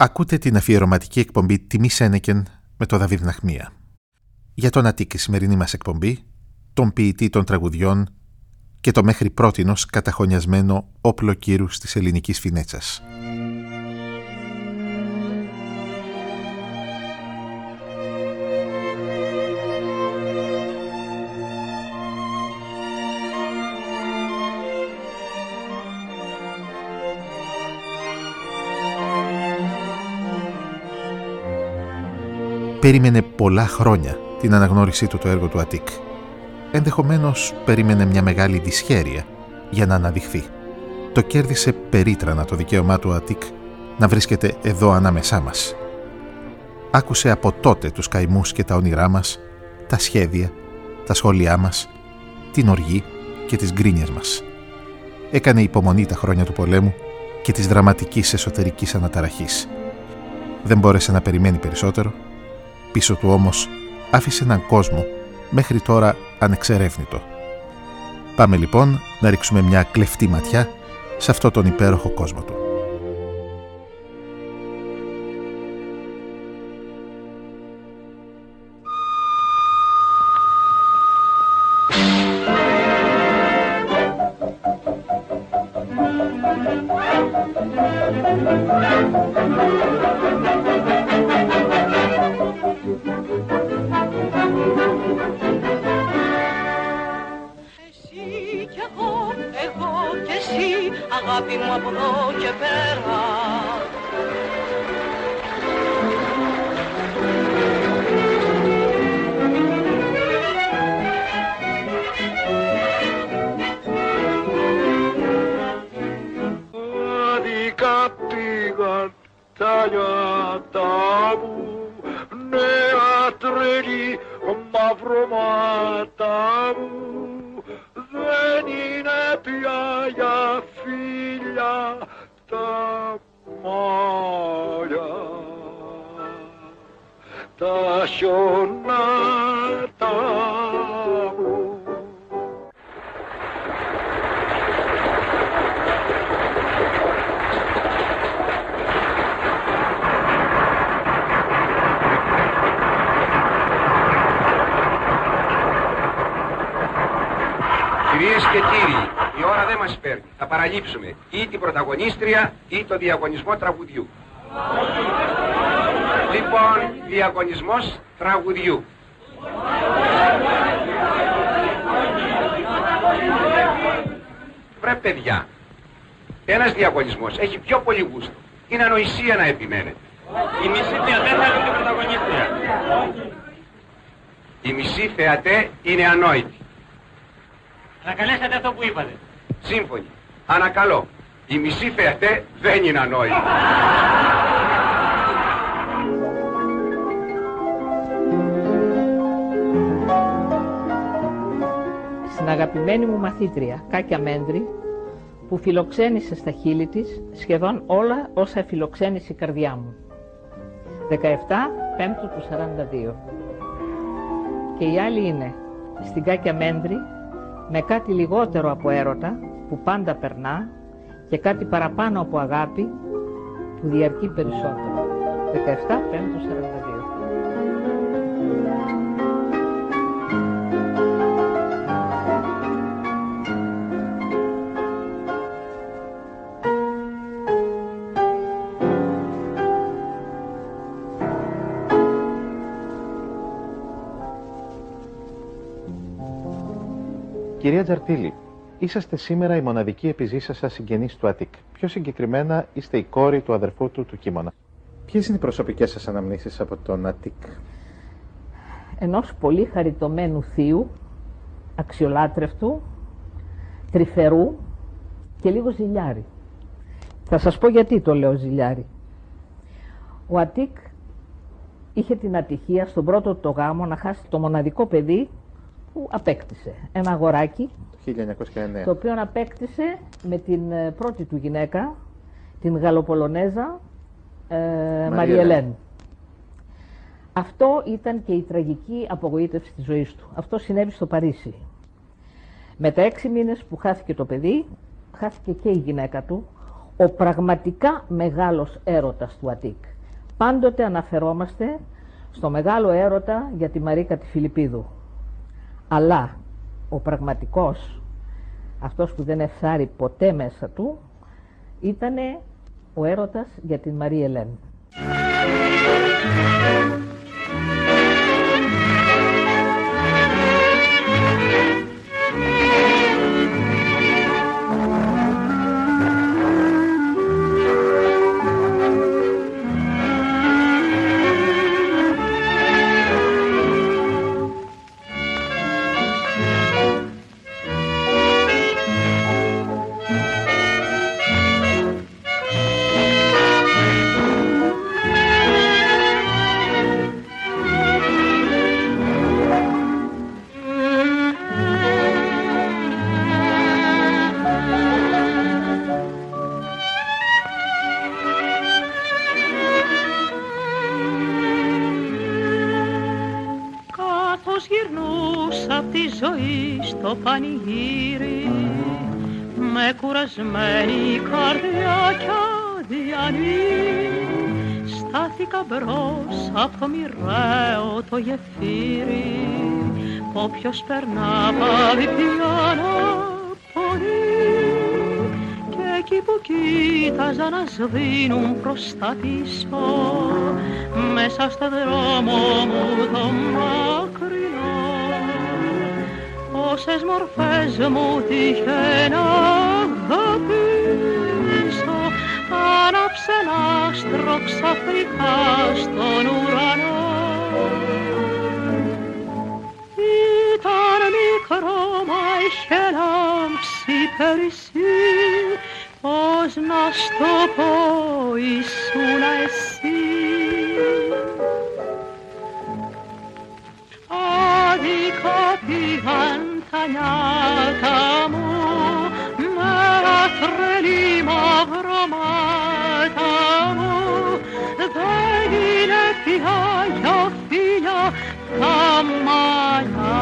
Ακούτε την αφιερωματική εκπομπή «Τιμή Σένεκεν» με τον Δαβίδ Ναχμία. Για τον Αττίκ η σημερινή μας εκπομπή, τον ποιητή των τραγουδιών και το μέχρι πρότινος καταχωνιασμένο όπλο κύρους της ελληνικής φινέτσας. Περίμενε πολλά χρόνια την αναγνώρισή του το έργο του Αττίκ. Ενδεχομένως περίμενε μια μεγάλη δυσχέρεια για να αναδειχθεί. Το κέρδισε περίτρανα το δικαίωμά του Αττίκ να βρίσκεται εδώ ανάμεσά μας. Άκουσε από τότε τους καημούς και τα όνειρά μας, τα σχέδια, τα σχόλιά μας, την οργή και τις γκρίνιες μας. Έκανε υπομονή τα χρόνια του πολέμου και της δραματικής εσωτερικής αναταραχής. Δεν μπόρεσε να περιμένει περισσότερο Πίσω του όμως άφησε έναν κόσμο μέχρι τώρα ανεξερεύνητο. Πάμε λοιπόν να ρίξουμε μια κλεφτή ματιά σε αυτό τον υπέροχο κόσμο του. Παραλείψουμε ή την πρωταγωνίστρια ή το διαγωνισμό τραγουδιού. Λοιπόν, διαγωνισμός τραγουδιού. Βρε παιδιά, ένας διαγωνισμός έχει πιο πολύ γούστο. Είναι ανοησία να επιμένετε. Η μισή θεατέ θα είναι την πρωταγωνίστρια. Η μισή θεατέ είναι ανόητη. Να καλέσατε αυτό που είπατε. Σύμφωνοι. Ανακαλώ. Η μισή θεατέ δεν είναι ανόητη. Στην αγαπημένη μου μαθήτρια, Κάκια Μέντρη, που φιλοξένησε στα χείλη της σχεδόν όλα όσα φιλοξένησε η καρδιά μου. 17 Πέμπτου του 42. Και η άλλη είναι στην Κάκια Μέντρη με κάτι λιγότερο από έρωτα που πάντα περνά και κάτι παραπάνω από αγάπη που διαρκεί περισσότερο. 17 Πέμπτου Κυρία Τζαρτήλη, είσαστε σήμερα η μοναδική επιζήσασα συγγενής του Αττικ. Πιο συγκεκριμένα είστε η κόρη του αδερφού του του Κίμωνα. Ποιες είναι οι προσωπικές σας αναμνήσεις από τον Αττικ; Ενός πολύ χαριτωμένου θείου, αξιολάτρευτου, τρυφερού και λίγο ζηλιάρη. Θα σας πω γιατί το λέω ζηλιάρη. Ο Αττικ είχε την ατυχία στον πρώτο το γάμο να χάσει το μοναδικό παιδί που απέκτησε. Ένα αγοράκι το 1909. Το οποίο απέκτησε με την ε, πρώτη του γυναίκα, την Γαλλοπολωνέζα ε, Μαριελέν. Αυτό ήταν και η τραγική απογοήτευση της ζωής του. Αυτό συνέβη στο Παρίσι. Με τα έξι μήνες που χάθηκε το παιδί, χάθηκε και η γυναίκα του, ο πραγματικά μεγάλος έρωτας του Αττικ. Πάντοτε αναφερόμαστε στο μεγάλο έρωτα για τη Μαρίκα τη Φιλιππίδου. Αλλά ο πραγματικός, αυτός που δεν εφθάρει ποτέ μέσα του, ήταν ο έρωτας για την Μαρία Ελένη. Κουρασμένη καρδιά κι αδιανή στάθηκα μπρος από το μοιραίο το γεφύρι όποιος περνά πάλι πια να και εκεί που κοίταζα να σβήνουν προς τα πίσω μέσα στο δρόμο μου το μακρινό πόσες μορφές μου τυχαίναν άστρο ξαφνικά στον ουρανό. Ήταν μικρό μα είχε λάμψει πέρυσι. Πώς να στο πω ήσουν εσύ. Άδικα πήγαν τα νιάτα είναι πια για φίλια τα μαλλιά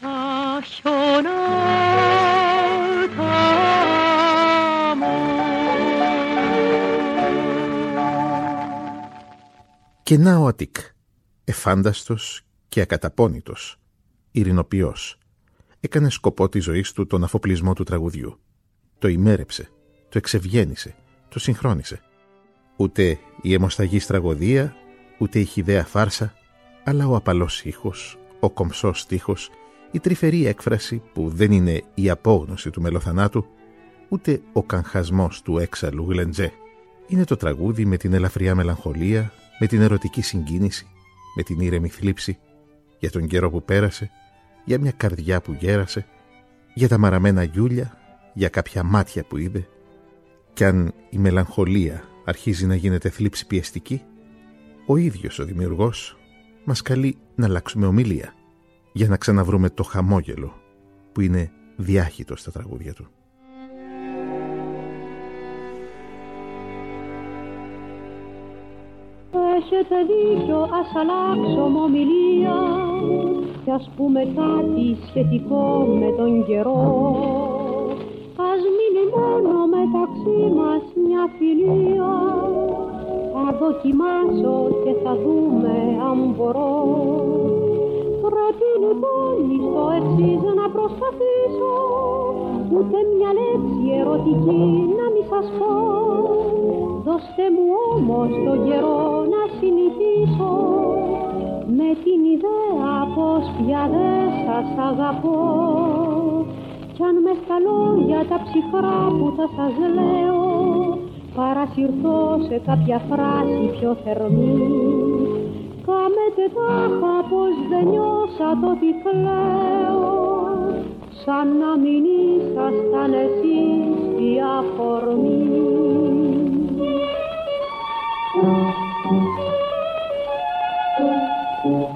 τα χιονάτα μου. Και να ο Αττικ, εφάνταστος και ακαταπώνητος, ειρηνοποιός, έκανε σκοπό της ζωής του τον αφοπλισμό του τραγουδιού. Το ημέρεψε, το εξευγέννησε, το συγχρόνισε. Ούτε η αιμοσταγής τραγωδία, ούτε η χιδέα φάρσα, αλλά ο απαλός ήχος, ο κομψός στίχος, η τρυφερή έκφραση που δεν είναι η απόγνωση του μελοθανάτου, ούτε ο καγχασμός του έξαλλου γλεντζέ. Είναι το τραγούδι με την ελαφριά μελαγχολία, με την ερωτική συγκίνηση, με την ήρεμη θλίψη, για τον καιρό που πέρασε, για μια καρδιά που γέρασε, για τα μαραμένα γιούλια, για κάποια μάτια που είδε. Κι αν η μελαγχολία αρχίζει να γίνεται θλίψη πιεστική, ο ίδιος ο δημιουργός μας καλεί να αλλάξουμε ομιλία για να ξαναβρούμε το χαμόγελο που είναι διάχυτο στα τραγούδια του. Έχετε δίκιο, ας αλλάξω ομιλία κι ας πούμε κάτι σχετικό με τον καιρό ας μείνει μόνο μεταξύ μας μια φιλία. Θα δοκιμάσω και θα δούμε αν μπορώ. Προτείνει πόλη στο εξής να προσπαθήσω. Ούτε μια λέξη ερωτική να μη σας πω. Δώστε μου όμως το καιρό να συνηθίσω. Με την ιδέα πως πια δεν σας αγαπώ κι αν μες στα λόγια τα ψυχρά που θα σας λέω. Παρασυρθώ σε κάποια φράση πιο θερμή. Κάμετε τάχα πως δεν νιώσατε ότι κλαίω. Σαν να μην ήσασταν εσείς η αφορμή. Έχετε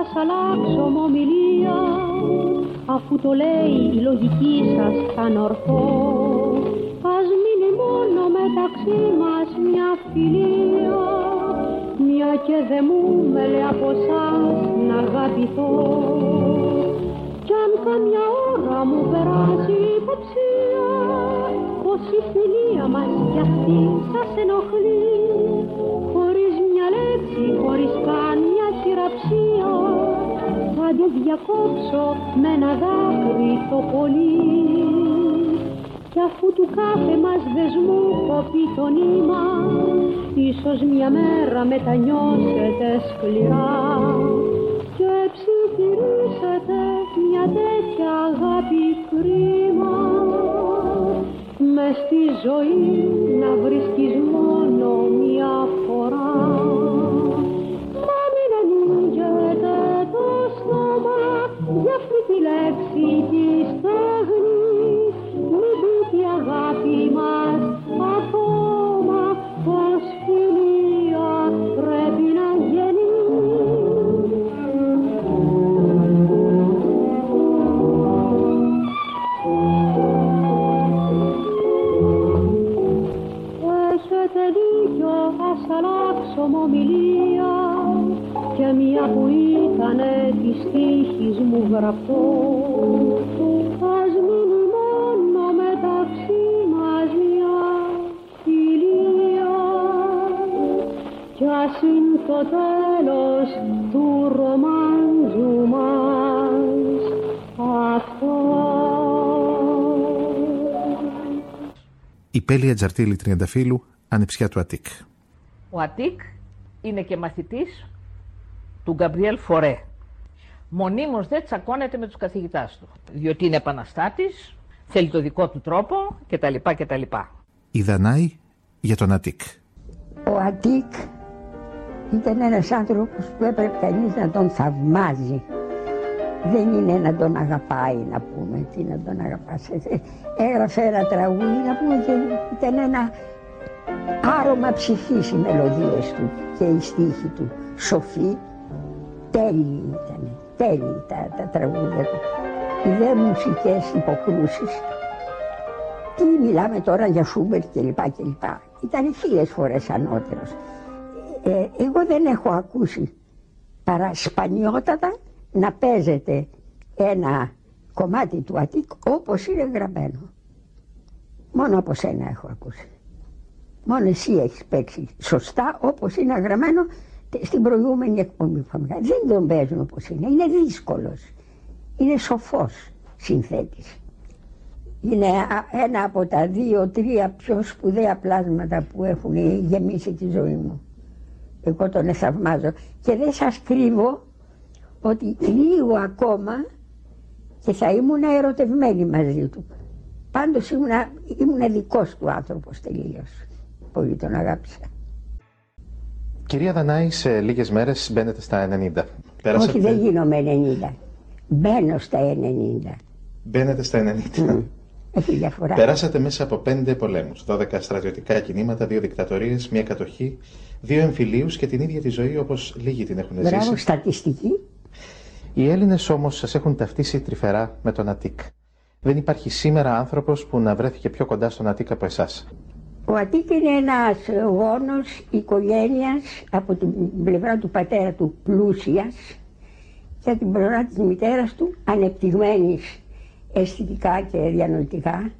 ας αλλάξω ομιλία αφού το λέει η λογική σας σαν ορθό ας μείνει μόνο μεταξύ μας μια φιλία μια και δε μου με λέει από σας να αγαπηθώ. Κι αν καμιά ώρα μου περάσει υποψία πως η φιλία μας κι αυτή σας ενοχλεί χωρίς μια λέξη, χωρίς καν μια χειραψία θα τη διακόψω με ένα δάκρυ το πολύ. Κι αφού του κάθε μας δεσμού κοπεί το νήμα ίσως μια μέρα μετανιώσετε σκληρά. Και ψιθυρίσετε μια τέτοια αγάπη κρίμα μες στη ζωή να βρίσκεις μόνο Η Πέλια Τζαρτήλη Τριανταφύλου, ανιψιά του Αττικ. Ο Αττικ είναι και μαθητής του Γκαμπριέλ Φορέ. Μονίμως δε τσακώνεται με τους καθηγητάς του, διότι είναι επαναστάτης, θέλει το δικό του τρόπο κτλ. κτλ. Η Δανάη για τον Αττικ. Ο Αττικ ήταν ένας άνθρωπος που έπρεπε κανείς να τον θαυμάζει. Δεν είναι να τον αγαπάει, να πούμε, τι να τον αγαπάς. Ε, Έγραφε ένα τραγούδι, να πούμε, και ήταν ένα άρωμα ψυχής οι μελωδίες του και οι στίχοι του. Σοφή, τέλειοι ήταν, τέλειοι τα, τα τραγούδια του. Οι δε μουσικές υποκρούσεις. Τι μιλάμε τώρα για Σούμπερ και λοιπά και λοιπά. Ήταν χίλιες φορές ανώτερος. Ε, εγώ δεν έχω ακούσει παρά σπανιότατα να παίζεται ένα κομμάτι του Αττικ όπως είναι γραμμένο. Μόνο από σένα έχω ακούσει. Μόνο εσύ έχεις παίξει σωστά όπως είναι γραμμένο στην προηγούμενη εκπομπή που είχαμε κάνει. Δεν τον παίζουν όπως είναι. Είναι δύσκολος. Είναι σοφός συνθέτης. Είναι α- ένα από τα δύο-τρία πιο σπουδαία πλάσματα που έχουν γεμίσει τη ζωή μου. Εγώ τον θαυμάζω. Και δεν σας κρύβω ότι λίγο ακόμα και θα ήμουν ερωτευμένη μαζί του. Πάντως ήμουνα, ήμουνα δικός του άνθρωπος τελείως. Πολύ τον αγάπησα. Κυρία Δανάη, σε λίγες μέρες μπαίνετε στα 90. Όχι δεν γίνομαι 90. Μπαίνω στα 90. Μπαίνετε στα 90. Έχει διαφορά. Περάσατε μέσα από πέντε πολέμους, 12 στρατιωτικά κινήματα, δύο δικτατορίες, μια κατοχή, δύο εμφυλίους και την ίδια τη ζωή όπως λίγοι την έχουν Μπράβο, ζήσει. στατιστική. Οι Έλληνες όμως σας έχουν ταυτίσει τρυφερά με τον Αττικ. Δεν υπάρχει σήμερα άνθρωπος που να βρέθηκε πιο κοντά στον Αττικ από εσάς. Ο Αττίκ είναι ένας γόνος οικογένειας από την πλευρά του πατέρα του πλούσιας και από την πλευρά της μητέρας του ανεπτυγμένης αισθητικά και διανοητικά.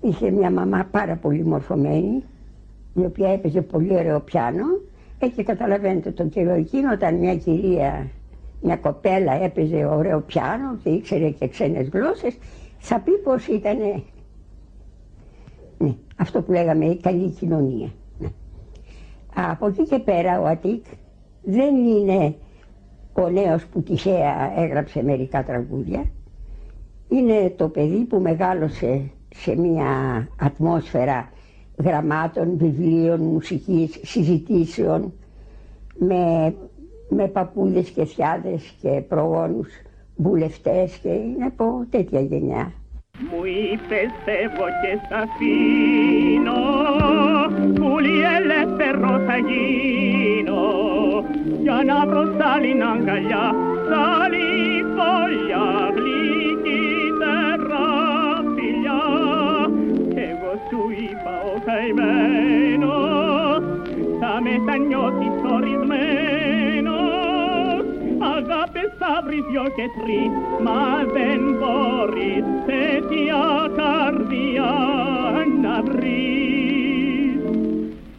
Είχε μια μαμά πάρα πολύ μορφωμένη, η οποία έπαιζε πολύ ωραίο πιάνο. Ε, και καταλαβαίνετε τον καιρό εκείνο όταν μια κυρία, μια κοπέλα έπαιζε ωραίο πιάνο και ήξερε και ξένες γλώσσες, θα πει πως ήταν ναι, αυτό που λέγαμε η καλή κοινωνία. Ναι. Από εκεί και πέρα ο Αττικ δεν είναι ο νέος που τυχαία έγραψε μερικά τραγούδια. Είναι το παιδί που μεγάλωσε σε μια ατμόσφαιρα γραμμάτων, βιβλίων, μουσικής, συζητήσεων με, με παππούδες και θιάδες και προγόνους βουλευτές και είναι από τέτοια γενιά. Μου είπες φεύγω και σ' αφήνω Πουλί ελεύθερο θα γίνω. Για να βρω σ' άλλην αγκαλιά Σ' άλλη φωλιά γλυκή φιλιά. Κι εγώ σου είπα ο καημένος Θα μετανιώσεις δυο και τρεις μα δεν μπορείς τέτοια καρδιά να βρεις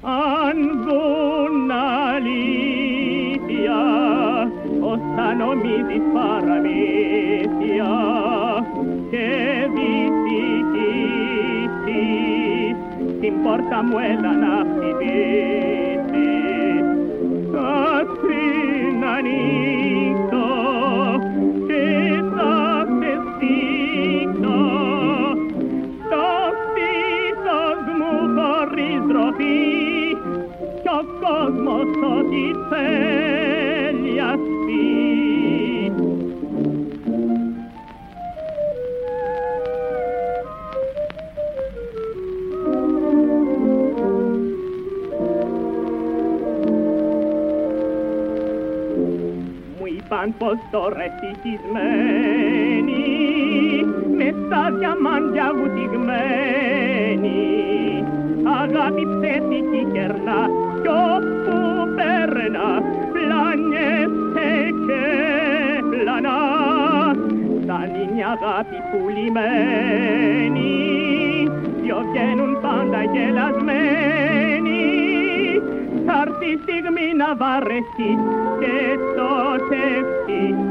αν δουν αλήθεια όσα νομίζεις παραμύθια και δυστυχήσεις την πόρτα μου έλα να χτυπήσεις θα κόσμος ό,τι θέλει ας πει. Μου είπαν πως τώρα ευτυχισμένη με στα διαμάντια βουτυγμένη αγάπη ψεύτικη κερνά αγάπη πουλημένη δυο βγαίνουν πάντα γελασμένοι. Θα έρθει η στιγμή να βαρεθεί και τότε εσύ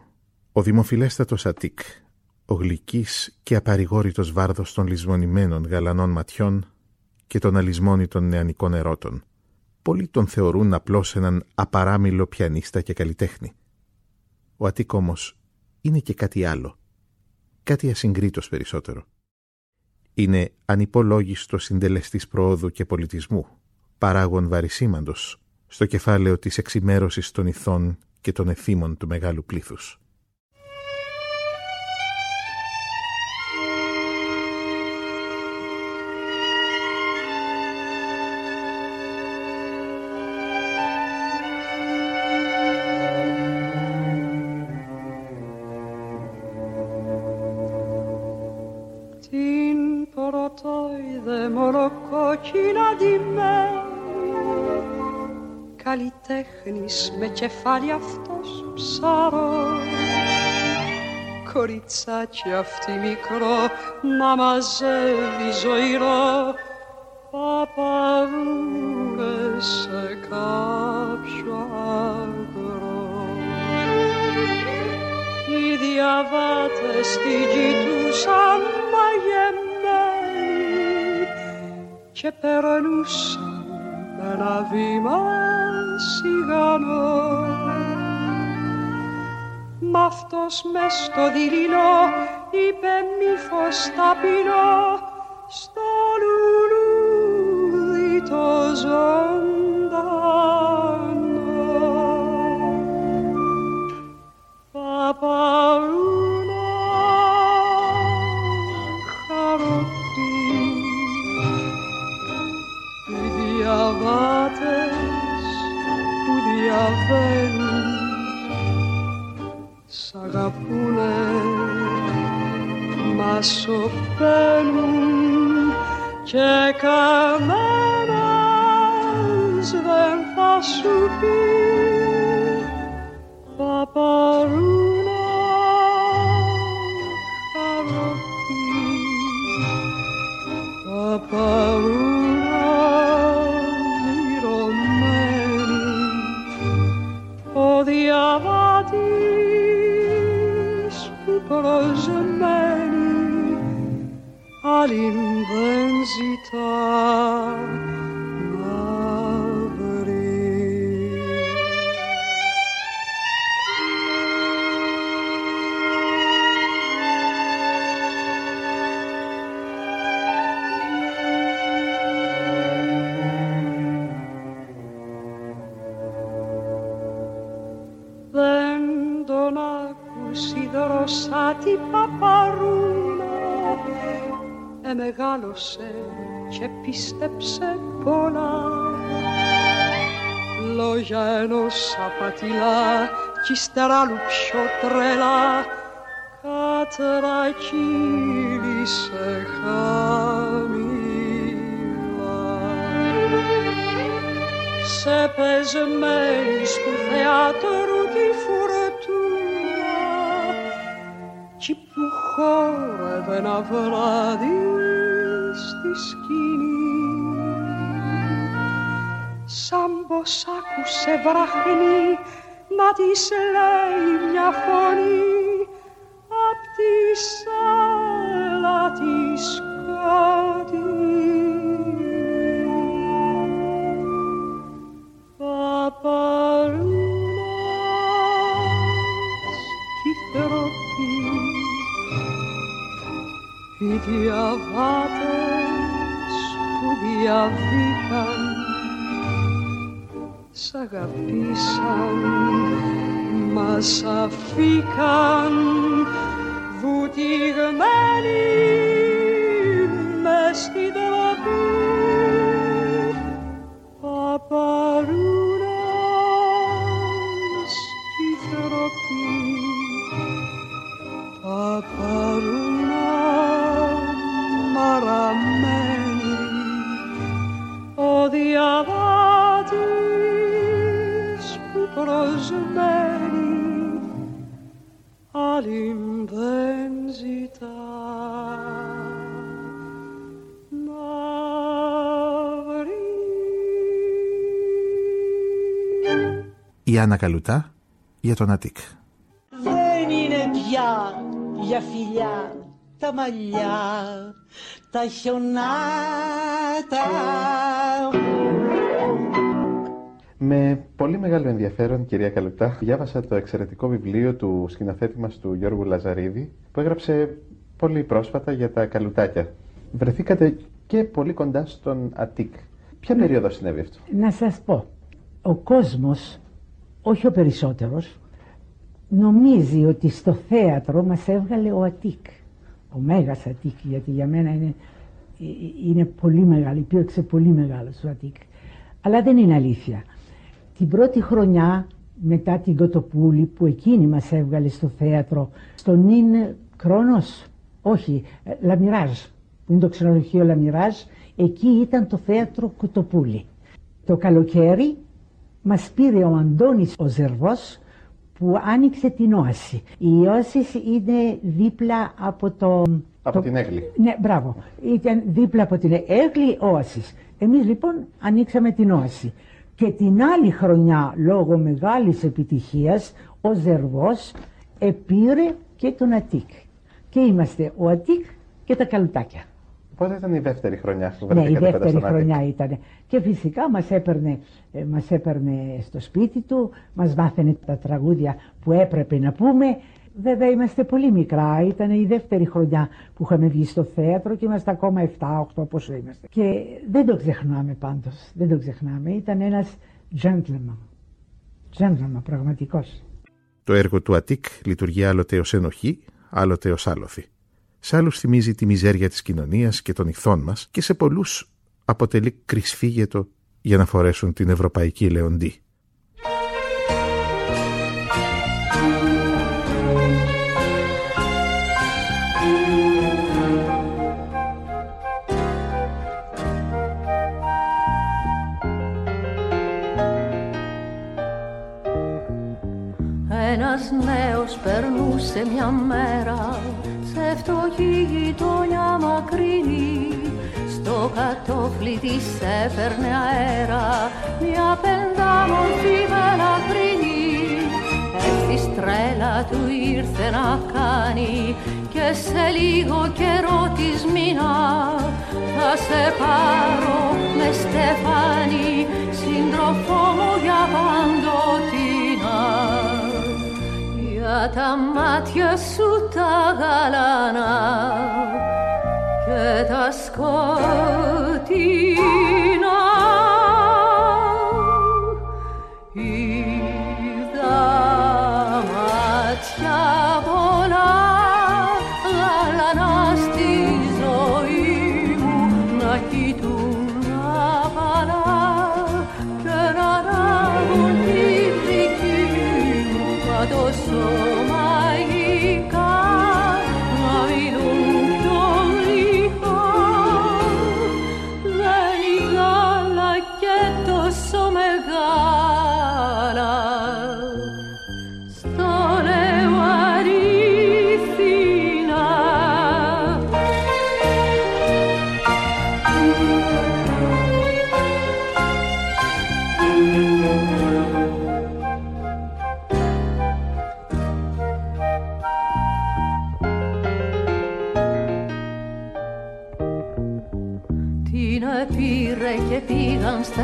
ο δημοφιλέστατος Αττικ, ο γλυκής και απαρηγόρητος βάρδος των λησμονημένων γαλανών ματιών και των αλυσμόνητων νεανικών ερώτων. Πολλοί τον θεωρούν απλώς έναν απαράμιλο πιανίστα και καλλιτέχνη. Ο Αττικ όμως είναι και κάτι άλλο. Κάτι ασυγκρίτως περισσότερο. Είναι ανυπολόγιστο συντελεστής προόδου και πολιτισμού, παράγων βαρισίμαντος, στο κεφάλαιο της εξημέρωσης των ηθών και των εθήμων του μεγάλου πλήθους. Καλλιτέχνης με κεφάλι αυτός ψαρό. Κοριτσάκι αυτή μικρό να μαζεύει ζωηρό. Παπαδούρες σε κάποιο αγρό οι διαβάτες την κοιτούσαν μαγεμένοι και περνούσαν με ένα βήμα σιγανό. Μ' αυτός μες στο δειλινό είπε μη φως ταπεινό στο λουλούδι το ζωντανό. Παπαρούνα διαβάτες που διαβαίνουν σ' αγαπούνε μα σωπαίνουν και κανένας δεν θα σου πει παπαρούνα je mène all'imbenzità εμεγάλωσε και πίστεψε πολλά. Λόγια ενός απατηλά κι ύστερα άλλου πιο τρελά κατρακύλησε χαμηλά. Σε πεσμένης του θεάτρου τη φουρτούνα κι που χόρευε ένα βράδυ στη σκηνή σαν πως άκουσε βραχνή να της λέει μια φωνή απ' τη σάλα της σκοτεινή. Οι διαβάτες που διαβήκαν σ' αγαπήσαν μας αφήκαν βουτυγμένοι μες στην τραπή παπαρούνας άλλην δεν ζητά να βρει. Η Άννα Καλουτά για τον Αττικ. Δεν είναι πια για φιλιά τα μαλλιά, τα χιονάτα. Με πολύ μεγάλο ενδιαφέρον, κυρία Καλουτά, διάβασα το εξαιρετικό βιβλίο του σκηνοθέτη μας του Γιώργου Λαζαρίδη, που έγραψε πολύ πρόσφατα για τα Καλουτάκια. Βρεθήκατε και πολύ κοντά στον Αττικ. Ποια περίοδο συνέβη αυτό; Να σας πω, ο κόσμος, όχι ο περισσότερος, νομίζει ότι στο θέατρο μας έβγαλε ο Αττικ. Ο Μέγας Αττικ, γιατί για μένα είναι, ε, είναι πολύ μεγάλο, υπήρξε πολύ μεγάλος ο Αττικ. Αλλά δεν είναι αλήθεια. Την πρώτη χρονιά μετά την Κοτοπούλη που εκείνη μας έβγαλε στο θέατρο, στο νυν Κρόνος, όχι, ε, Λα Μιράζ, που είναι το ξενοδοχείο Λα Μιράζ, εκεί ήταν το θέατρο Κοτοπούλη. Το καλοκαίρι μας πήρε ο Αντώνης ο Ζερβός που άνοιξε την Όαση. Η Όαση είναι δίπλα από το... Από το- την Αίγλη. Ναι, μπράβο. Ήταν δίπλα από την Αίγλη η Όασις. Εμείς λοιπόν ανοίξαμε την Όαση. Και την άλλη χρονιά, λόγω μεγάλης επιτυχίας, ο Ζερβός επήρε και τον Αττικ. Και είμαστε ο Αττικ και τα Καλουτάκια. Πότε ήταν η δεύτερη χρονιά που Ναι, η βρεθήκατε κοντά δεύτερη στον Αττικ; χρονιά ήταν. Και φυσικά μας έπαιρνε, ε, μας έπαιρνε στο σπίτι του, μας μάθαινε τα τραγούδια που έπρεπε να πούμε. Βέβαια είμαστε πολύ μικρά, ήταν η δεύτερη χρονιά που είχαμε βγει στο θέατρο και είμαστε ακόμα 7-8 πόσο είμαστε. Και δεν το ξεχνάμε πάντως, δεν το ξεχνάμε. Ήταν ένας gentleman, gentleman πραγματικός. Το έργο του Αττικ λειτουργεί άλλοτε ως ενοχή, άλλοτε ως άλοθη. Σε άλλους θυμίζει τη μιζέρια της κοινωνίας και των ηχθών μας και σε πολλούς αποτελεί κρυσφύγετο για να φορέσουν την ευρωπαϊκή λεοντή. Περνούσε μια μέρα σε φτωχή γειτονιά μακρινή. Στο κατόφλι της έπαιρνε αέρα μια πεντάμορφη μελαχρινή Ευθύς τρέλα του ήρθε να κάνει και σε λίγο καιρό της μήνα. Θα σε πάρω με στεφάνι σύντροφό μου για παντοτινά για τα μάτια σου τα γαλάνα και τα σκοτεινά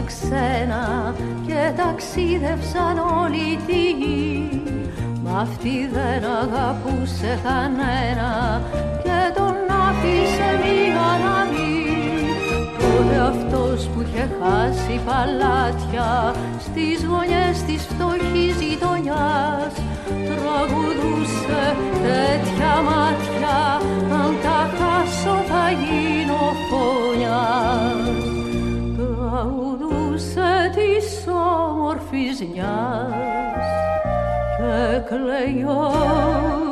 ξένα και ταξίδευσαν όλη τη γη Μα αυτή δεν αγαπούσε κανένα και τον άφησε μία να Τότε αυτός που είχε χάσει παλάτια στις γωνιές της φτωχής γειτονιάς τραγουδούσε τέτοια μάτια αν τα χάσω θα γίνω φωνιάς τραγουδούσε της όμορφης μιας και κλαίω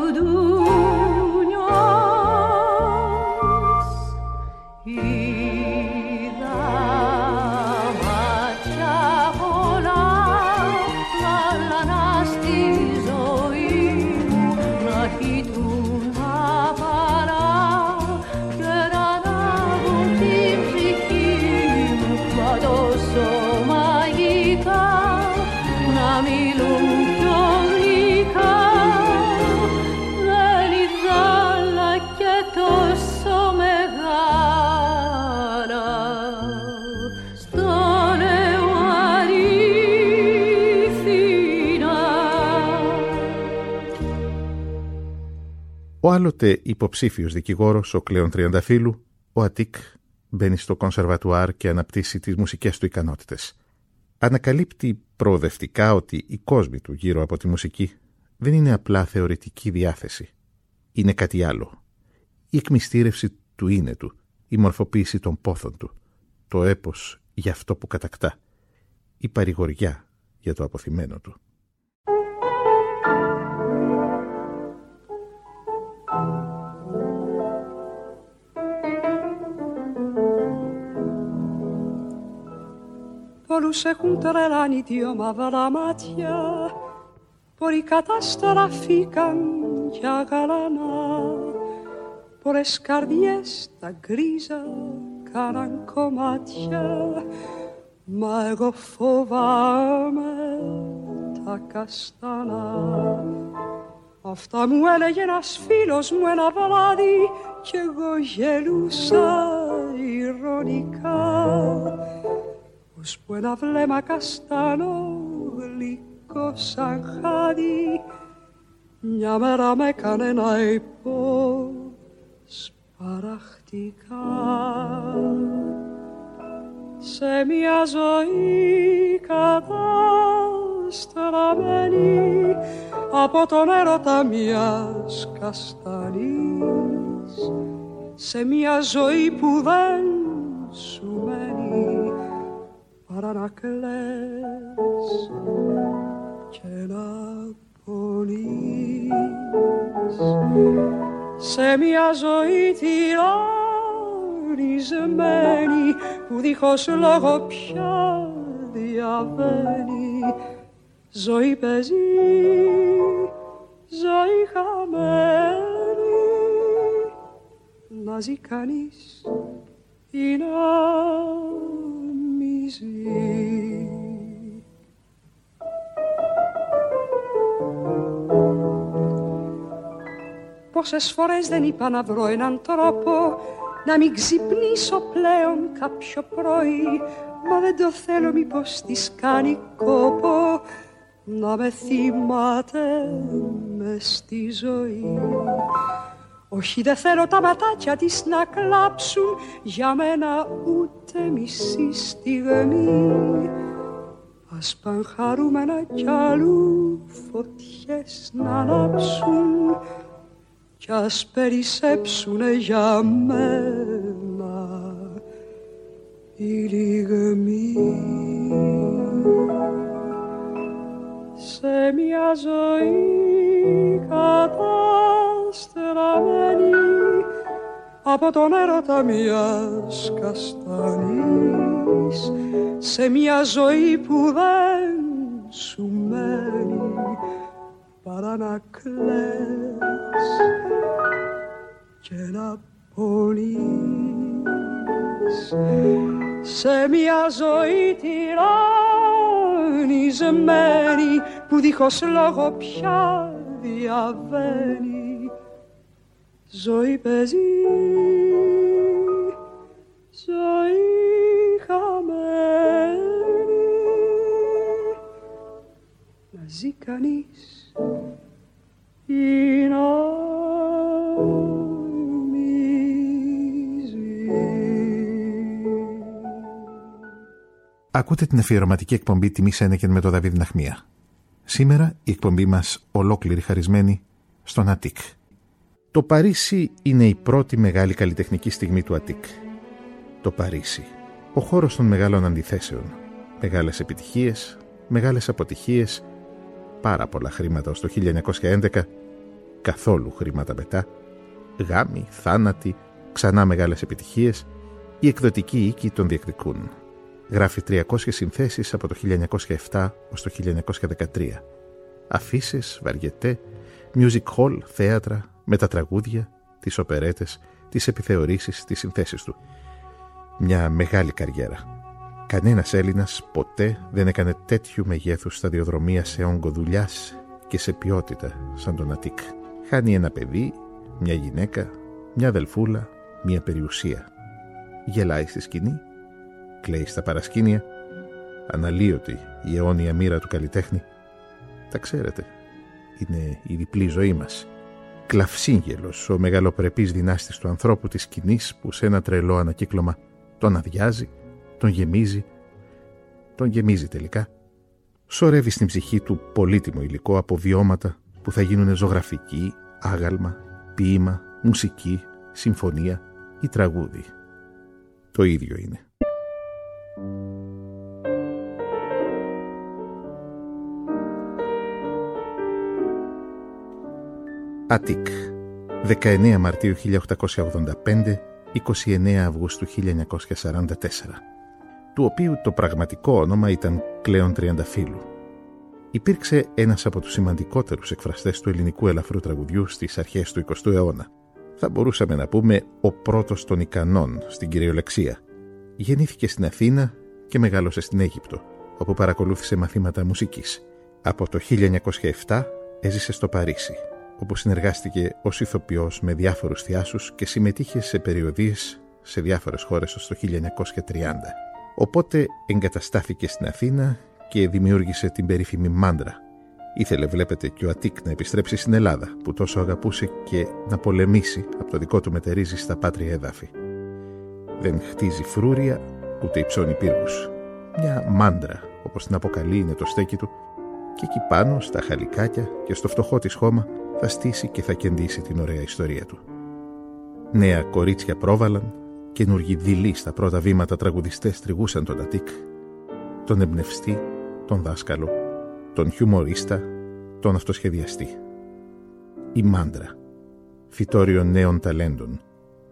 Ο άλλοτε υποψήφιος δικηγόρος, ο Κλέον Τριανταφύλου, ο Ατίκ, μπαίνει στο κονσερβατουάρ και αναπτύσσει τις μουσικές του ικανότητες. Ανακαλύπτει προοδευτικά ότι η κόσμη του γύρω από τη μουσική δεν είναι απλά θεωρητική διάθεση. Είναι κάτι άλλο. Η εκμυστήρευση του είναι του, η μορφοποίηση των πόθων του, το έπος για αυτό που κατακτά, η παρηγοριά για το αποθυμένο του. Πολλούς έχουν τρελάνει δυο μαύρα μάτια Πολλοί καταστραφήκαν για γαλανά Πολλές καρδιές τα γκρίζα κάναν κομμάτια Μα εγώ φοβάμαι τα καστανά Αυτά μου έλεγε ένας φίλος μου ένα βράδυ Κι εγώ γελούσα ηρωνικά που ένα βλέμμα καστανό γλυκό σαν χάδι μια μέρα με έκανε να υπό σπαραχτικά σε μια ζωή καταστραμμένη από τον έρωτα μιας καστανής σε μια ζωή που δεν σου μένει παρά να κλαις και να πονείς. Σε μια ζωή τυραννισμένη που δίχως λόγο πια διαβαίνει. Ζωή παίζει, ζωή χαμένη. Να ζει κανείς ή να Πόσες φορές δεν είπα να βρω έναν τρόπο να μην ξυπνήσω πλέον κάποιο πρωί μα δεν το θέλω μήπως της κάνει κόπο να με θυμάται μες στη ζωή όχι δεν θέλω τα ματάκια της να κλάψουν για μένα ούτε μισή στιγμή. Ας παν χαρούμενα κι αλλού φωτιές να ανάψουν. Κι ας περισσέψουνε για μένα οι λιγμοί σε μια ζωή καταστραμμένη από τον έρωτα μιας καστανής σε μια ζωή που δεν σου μένει παρά να κλαις και να πονείς. Σε μια ζωή τυραννισμένη που δίχως λόγο πια διαβαίνεις Ζωή παίζει, ζωή χαμένη, μαζί κανείς Ακούτε την αφιερωματική εκπομπή «Τιμή Σένεκεν» με τον Δαβίδ Ναχμία. Σήμερα η εκπομπή μας ολόκληρη χαρισμένη στον ΑΤΙΚ. Το Παρίσι είναι η πρώτη μεγάλη καλλιτεχνική στιγμή του Αττικ. Το Παρίσι. Ο χώρος των μεγάλων αντιθέσεων. Μεγάλες επιτυχίες, μεγάλες αποτυχίες, πάρα πολλά χρήματα ως το 1911, καθόλου χρήματα μετά, γάμοι, θάνατοι, ξανά μεγάλες επιτυχίες, οι εκδοτικοί οίκοι των διεκδικούν. Γράφει 300 συνθέσεις από το 1907 ως το 1913. Αφήσεις, βαριετέ, music hall, θέατρα, με τα τραγούδια, τις οπερέτες, τις επιθεωρήσεις, τις συνθέσεις του. Μια μεγάλη καριέρα. Κανένας Έλληνας ποτέ δεν έκανε τέτοιου μεγέθους σταδιοδρομία σε όγκο δουλειάς και σε ποιότητα σαν τον Αττικ. Χάνει ένα παιδί, μια γυναίκα, μια αδελφούλα, μια περιουσία. Γελάει στη σκηνή, κλαίει στα παρασκήνια, αναλύωτη η αιώνια μοίρα του καλλιτέχνη. Τα ξέρετε, είναι η διπλή ζωή μας. Κλαυσίγελος, ο μεγαλοπρεπής δυνάστης του ανθρώπου της σκηνής που σε ένα τρελό ανακύκλωμα τον αδειάζει, τον γεμίζει, τον γεμίζει τελικά. Σορεύει στην ψυχή του πολύτιμο υλικό από βιώματα που θα γίνουν ζωγραφική, άγαλμα, ποίημα, μουσική, συμφωνία ή τραγούδι. Το ίδιο είναι. Αττικ, 19 Μαρτίου 1885, 29 Αυγούστου 1944, του οποίου το πραγματικό όνομα ήταν Κλέον Τριανταφύλου. Υπήρξε ένας από τους σημαντικότερους εκφραστές του ελληνικού ελαφρού τραγουδιού στις αρχές του 20ου αιώνα. Θα μπορούσαμε να πούμε ο πρώτος των ικανών στην κυριολεξία. Γεννήθηκε στην Αθήνα και μεγάλωσε στην Αίγυπτο, όπου παρακολούθησε μαθήματα μουσικής. Από το 1907 έζησε στο Παρίσι, όπου συνεργάστηκε ως ηθοποιός με διάφορους θειάσους και συμμετείχε σε περιοδίες σε διάφορες χώρες ως το 1930. Οπότε εγκαταστάθηκε στην Αθήνα και δημιούργησε την περίφημη Μάντρα. Ήθελε, βλέπετε, και ο Αττικ να επιστρέψει στην Ελλάδα, που τόσο αγαπούσε και να πολεμήσει από το δικό του μετερίζει στα πάτρια έδαφη. Δεν χτίζει φρούρια, ούτε υψώνει πύργους. Μια μάντρα, όπως την αποκαλεί είναι το στέκι του, και εκεί πάνω, στα χαλικάκια και στο φτωχό της χώμα, θα στήσει και θα κεντήσει την ωραία ιστορία του. Νέα κορίτσια πρόβαλαν, καινούργιοι δειλοί στα πρώτα βήματα τραγουδιστές τριγούσαν τον Αττικ, τον εμπνευστή, τον δάσκαλο, τον χιουμορίστα, τον αυτοσχεδιαστή. Η μάντρα, φυτόριο νέων ταλέντων,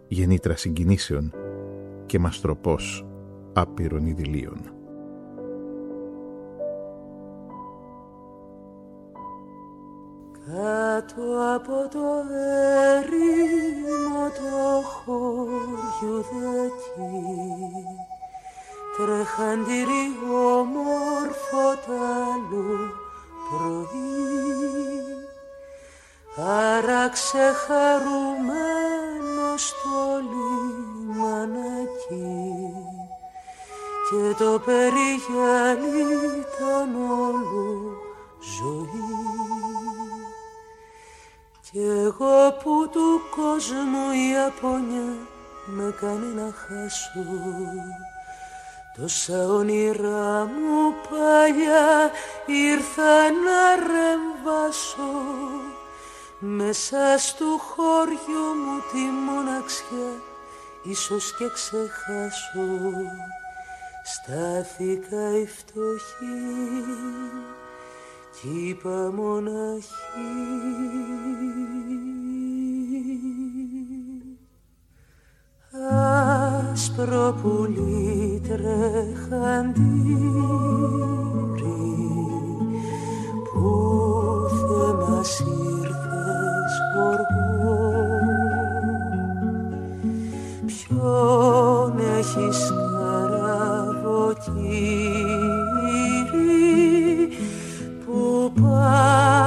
γεννήτρα συγκινήσεων και μαστροπός άπειρων ειδηλίων. Κάτω από το έρημο το χωριουδάκι τρεχαντήρι όμορφο τ' άλλο πρωί. Άραξε χαρούμενο στο λιμανάκι και το περιγυάλι ήταν όλο ζωή κι εγώ που του κόσμου η απονιά με κάνει να χάσω. Τόσα όνειρά μου παλιά ήρθα να ρεμβάσω. Μέσα στο χώριο μου τη μοναξιά ίσως και ξεχάσω. Στάθηκα η φτωχή κι είπα μοναχή; Άσπρο πουλί τρεχαντήρι που θέμας ήρθες οργό ποιον έχεις καραβοκύρι που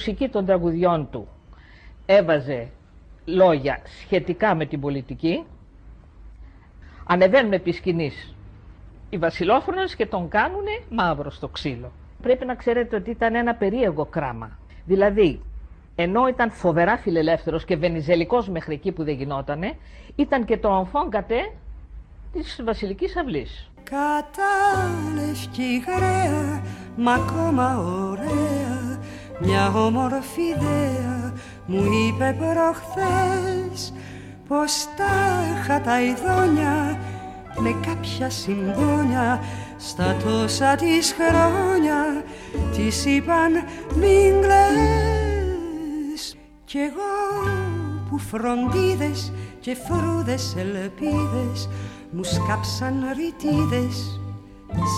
μουσική των τραγουδιών του έβαζε λόγια σχετικά με την πολιτική. Ανεβαίνουν επί σκηνής οι βασιλόφωνες και τον κάνουν μαύρο στο ξύλο. Πρέπει να ξέρετε ότι ήταν ένα περίεργο κράμα. Δηλαδή, ενώ ήταν φοβερά φιλελεύθερος και βενιζελικός μέχρι εκεί που δεν γινότανε, ήταν και το αμφόγκατε της Βασιλικής Αυλής. Κατάλευκη γραία, μα ακόμα ωραία Μια όμορφη ιδέα μου είπε προχθές Πως τα είχα τα ειδόνια με κάποια συμπόνια Στα τόσα της χρόνια της είπαν μην κλαις Κι εγώ που φροντίδες και φρούδες ελπίδες μου σκάψαν ρητίδες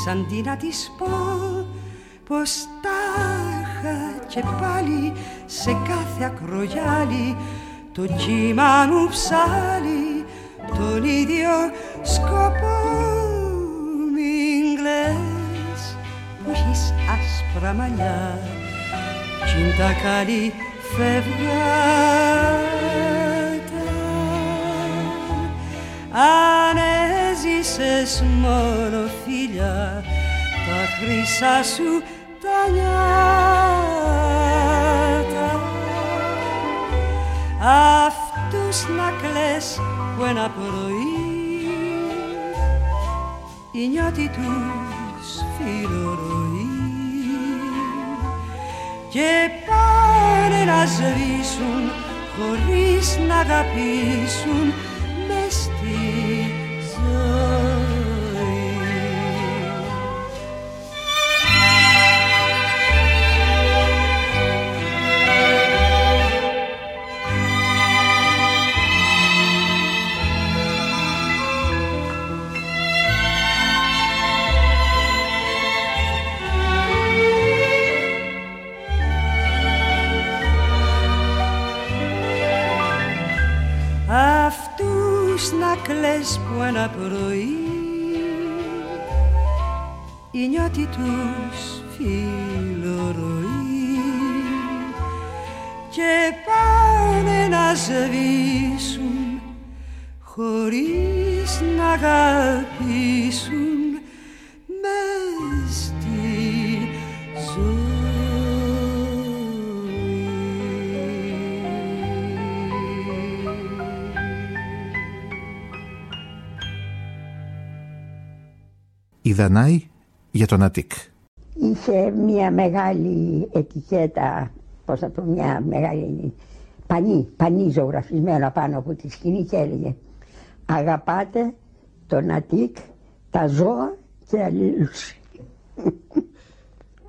σαν τι να τις πω πως τα είχα και πάλι σε κάθε ακρογιάλι το κύμα μου ψάλει. Τον ίδιο σκοπό μην κλαις που έχεις άσπρα μαλλιά κι είναι τα καλή φευγάτα αν έζησες μόνο φίλια τα χρυσά σου τα νιάτα αυτούς να κλαις που ένα πρωί η νιώτη τους φιλορροή και πάνε να σβήσουν χωρίς να αγαπήσουν μες στη ζωή. Να κλαις που ένα πρωί η νιώτη τους φιλορροή και πάνε να σβήσουν χωρίς να αγαπήσουν Δανάη για τον Αττικ. Είχε μια μεγάλη ετικέτα, πώς να το μια μεγάλη πανί, πανί ζωγραφισμένο πάνω από τη σκηνή και έλεγε «Αγαπάτε τον Αττικ, τα ζώα και αλλήλους».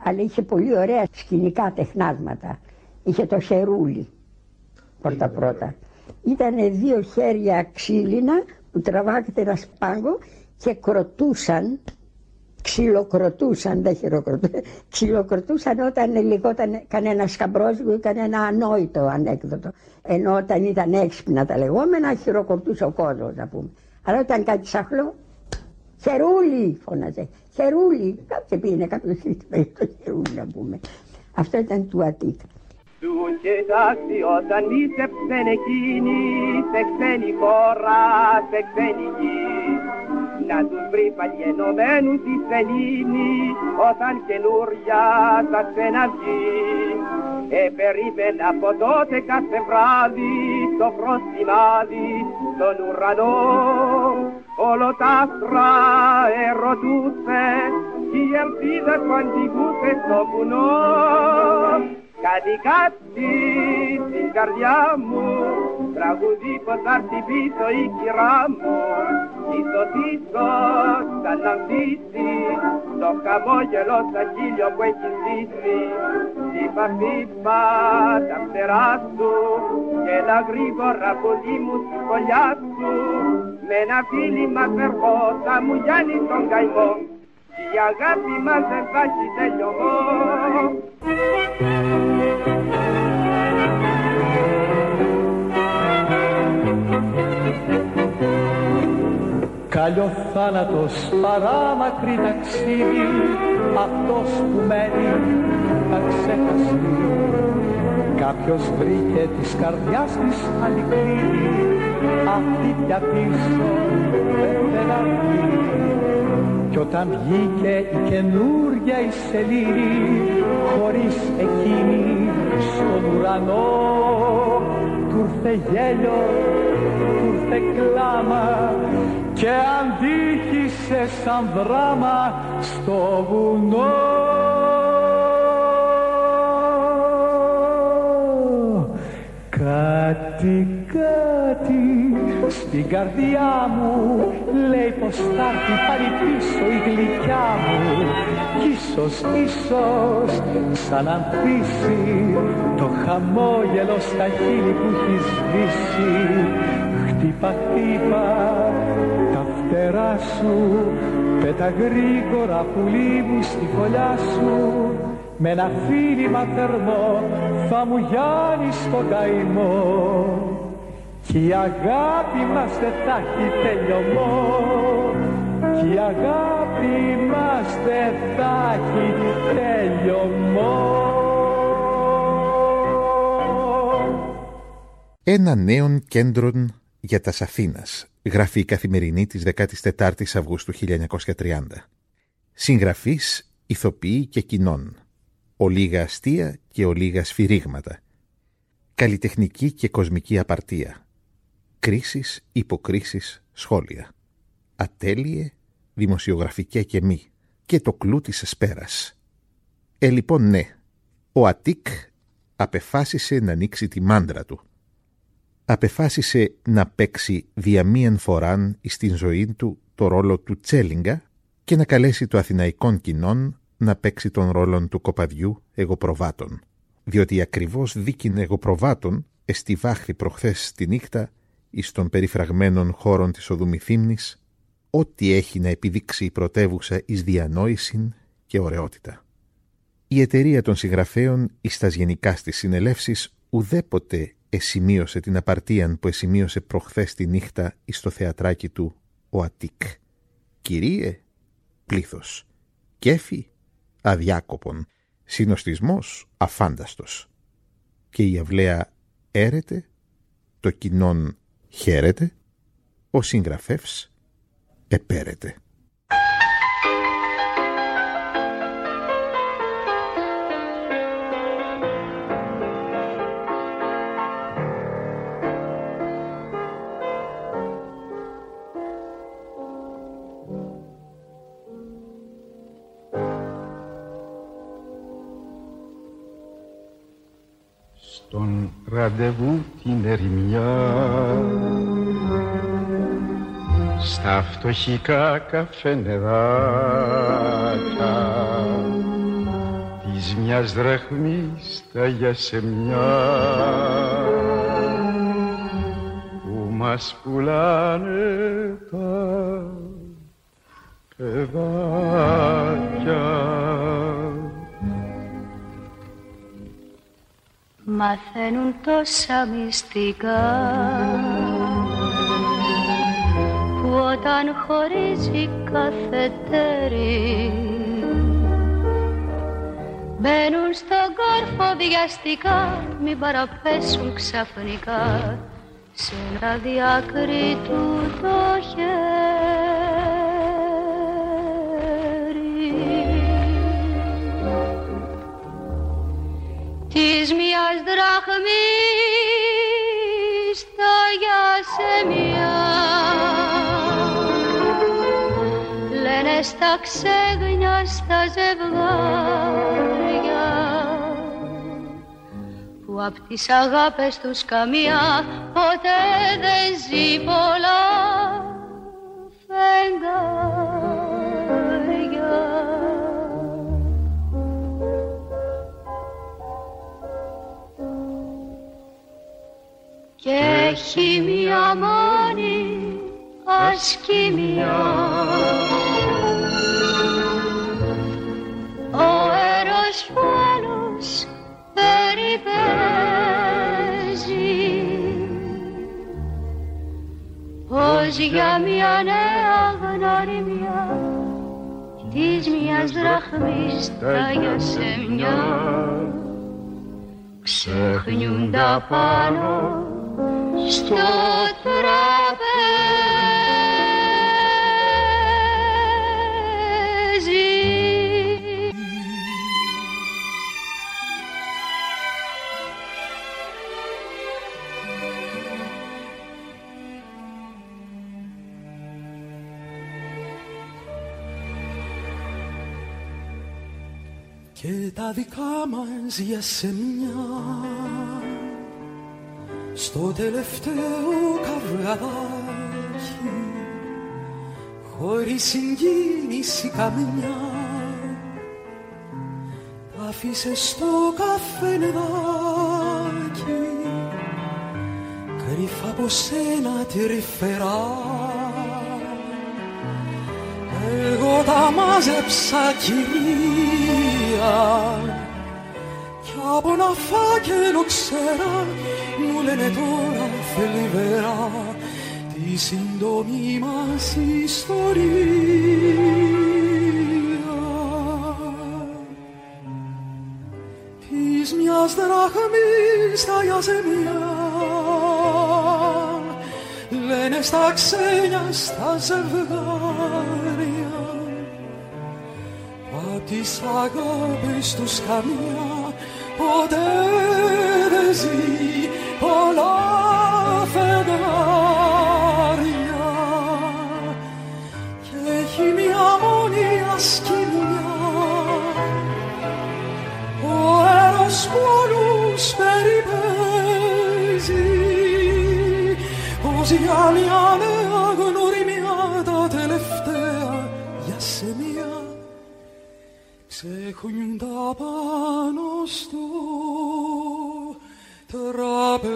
Αλλά είχε πολύ ωραία σκηνικά τεχνάσματα. Είχε το χερούλι πρώτα πρώτα. Ήταν δύο χέρια ξύλινα που τραβάγεται ένα σπάγκο και κροτούσαν ξυλοκροτούσαν, δεν χειροκροτούσαν, ξυλοκροτούσαν όταν λιγόταν κανένα σκαμπρόζικο ή κανένα ανόητο ανέκδοτο. Ενώ όταν ήταν έξυπνα τα λεγόμενα, χειροκροτούσε ο κόσμος, να πούμε. Αλλά όταν κάτι σαχλό, χερούλι φώναζε, χερούλι. Και πήγαινε κάποιος σύστημα για το χερούλι, να πούμε. Αυτό ήταν του Αττικ. Τους κοιτάξει όταν μίσεψεν εκείνη σε ξένη χώρα, σε ξένη γη. Να τους βρει πάλι ενωμένους στη σελήνη όταν καινούρια θα ξαναβγεί. Ε, περίμενα από τότε κάθε βράδυ στο φρόστιμάδι στον ουρανό όλο τα άστρα ερωτούσε κι οι ελπίδες που αντιγούσε στο βουνό Κάτι κάτι στην καρδιά μου. Τραγουδί πως θα έρθει πίσω η κυρά μου. Ίσως ίσως θα αναμφίσει Το χαμόγελο στα χείλιο που έχει ζήσει. Χτύπα χτύπα τα φτερά σου. Και τα γρήγορα πολύ μου στη φωλιά σου. Με ένα φίλημα φερχό θα μου γιάνει τον καημό η αγάπη μας δεν θα έχει τελειωμό. Καλλιό θάνατος παράμακρη ταξίδι αυτός που μένει θα ξεχαστεί Κάποιος βρήκε της καρδιάς της αληθινή αυτή πια πίσω δεν θα κι όταν βγήκε η καινούργια η σελήνη χωρίς εκείνη στον ουρανό του ήρθε γέλιο, του ήρθε κλάμα και αντίχησε σαν δράμα στο βουνό. Κάτι, κάτι στην καρδιά μου λέει πως θα έρθει πάλι πίσω η γλυκιά μου κι ίσως, ίσως σαν ανθίσει το χαμόγελο στα χείλη που έχει σβήσει χτύπα, χτύπα τα φτερά σου πέτα γρήγορα πουλί μου στη φωλιά σου. Με ένα φίλημα θερμό θα μου γιάνεις το καημό. Κι η αγάπη μας δεν θα έχει τελειωμό. Κι η αγάπη μας δεν θα έχει τελειωμό. Ένα νέο κέντρο για τας Αθήνας, γράφει η καθημερινή της 14ης Αυγούστου 1930. Συγγραφής, ηθοποιοί και κοινών. Ολίγα αστεία και ολίγα σφυρίγματα. Καλλιτεχνική και κοσμική απαρτία κρίσεις, υποκρίσεις, σχόλια. Ατέλειε, δημοσιογραφικέ και μη. Και το κλού της εσπέρας. Ε, λοιπόν, ναι. Ο Ατίκ απεφάσισε να ανοίξει τη μάντρα του. Απεφάσισε να παίξει διαμίαν φοράν στην ζωή του το ρόλο του Τσέλιγκα και να καλέσει το αθηναϊκόν κοινόν να παίξει τον ρόλο του κοπαδιού εγωπροβάτων. Διότι ακριβώς δίκην εγωπροβάτων εστιβάχθη προχθές τη νύχτα εις των περιφραγμένων χώρων της Οδουμηθύμνης, ό,τι έχει να επιδείξει η πρωτεύουσα εις διανόησιν και ωραιότητα. Η εταιρεία των συγγραφέων εις τας γενικά στις συνελεύσεις ουδέποτε εσημείωσε την απαρτίαν που εσημείωσε προχθές τη νύχτα εις το θεατράκι του ο Αττικ. Κυρίε, πλήθος. Κέφι, αδιάκοπον. Συνοστισμός, αφάνταστος. Και η αυλαία έρεται, το κοινόν χαίρεται, ο συγγραφεύς επέρεται. Ραντεβού την ερημιά στα φτωχικά καφενεδάκια της μιας δραχμής τα γιασεμιά που μας πουλάνε τα παιδάκια μαθαίνουν τόσα μυστικά. Που όταν χωρίζει κάθε τέρι μπαίνουν στον κόρφο βιαστικά μην παραπέσουν ξαφνικά. Σε ένα διακρίτου το χέρι της μιας δραχμής τα γιασεμιά λένε στα ξέγνια στα ζευγάρια απ' τις αγάπες τους καμία ποτέ δεν ζει πολλά φεγγάρια. Και έχει μια μόνη ασκήμια ο έρος που άλλος περιπέζει. Πως για μια νέα γνωριμιά της μιας δραχμής τα γιασεμιά ξεχνιούν τα πάνω στο τραπέζι. Και τα δικά μας για σεμιά στο τελευταίο καυγαδάκι χωρίς συγκίνηση καμιά τα άφησε στο καφενεδάκι κρύφα από σένα τρυφερά. Εγώ τα μάζεψα κυρία κι από ένα φάκελο ξέρα μου λένε τώρα θλιβερά τη σύντομη μας ιστορία. Της μιας δραχμής τα γιαζεμιά λένε στα ξένια στα ζευγάρια απ' τις αγάπες τους καμιά ποτέ δεν ζει πως για μια νέα γνωριμιά τα τελευταία για σημεία ξεχνιούν τα πάνω στο τραπέζι.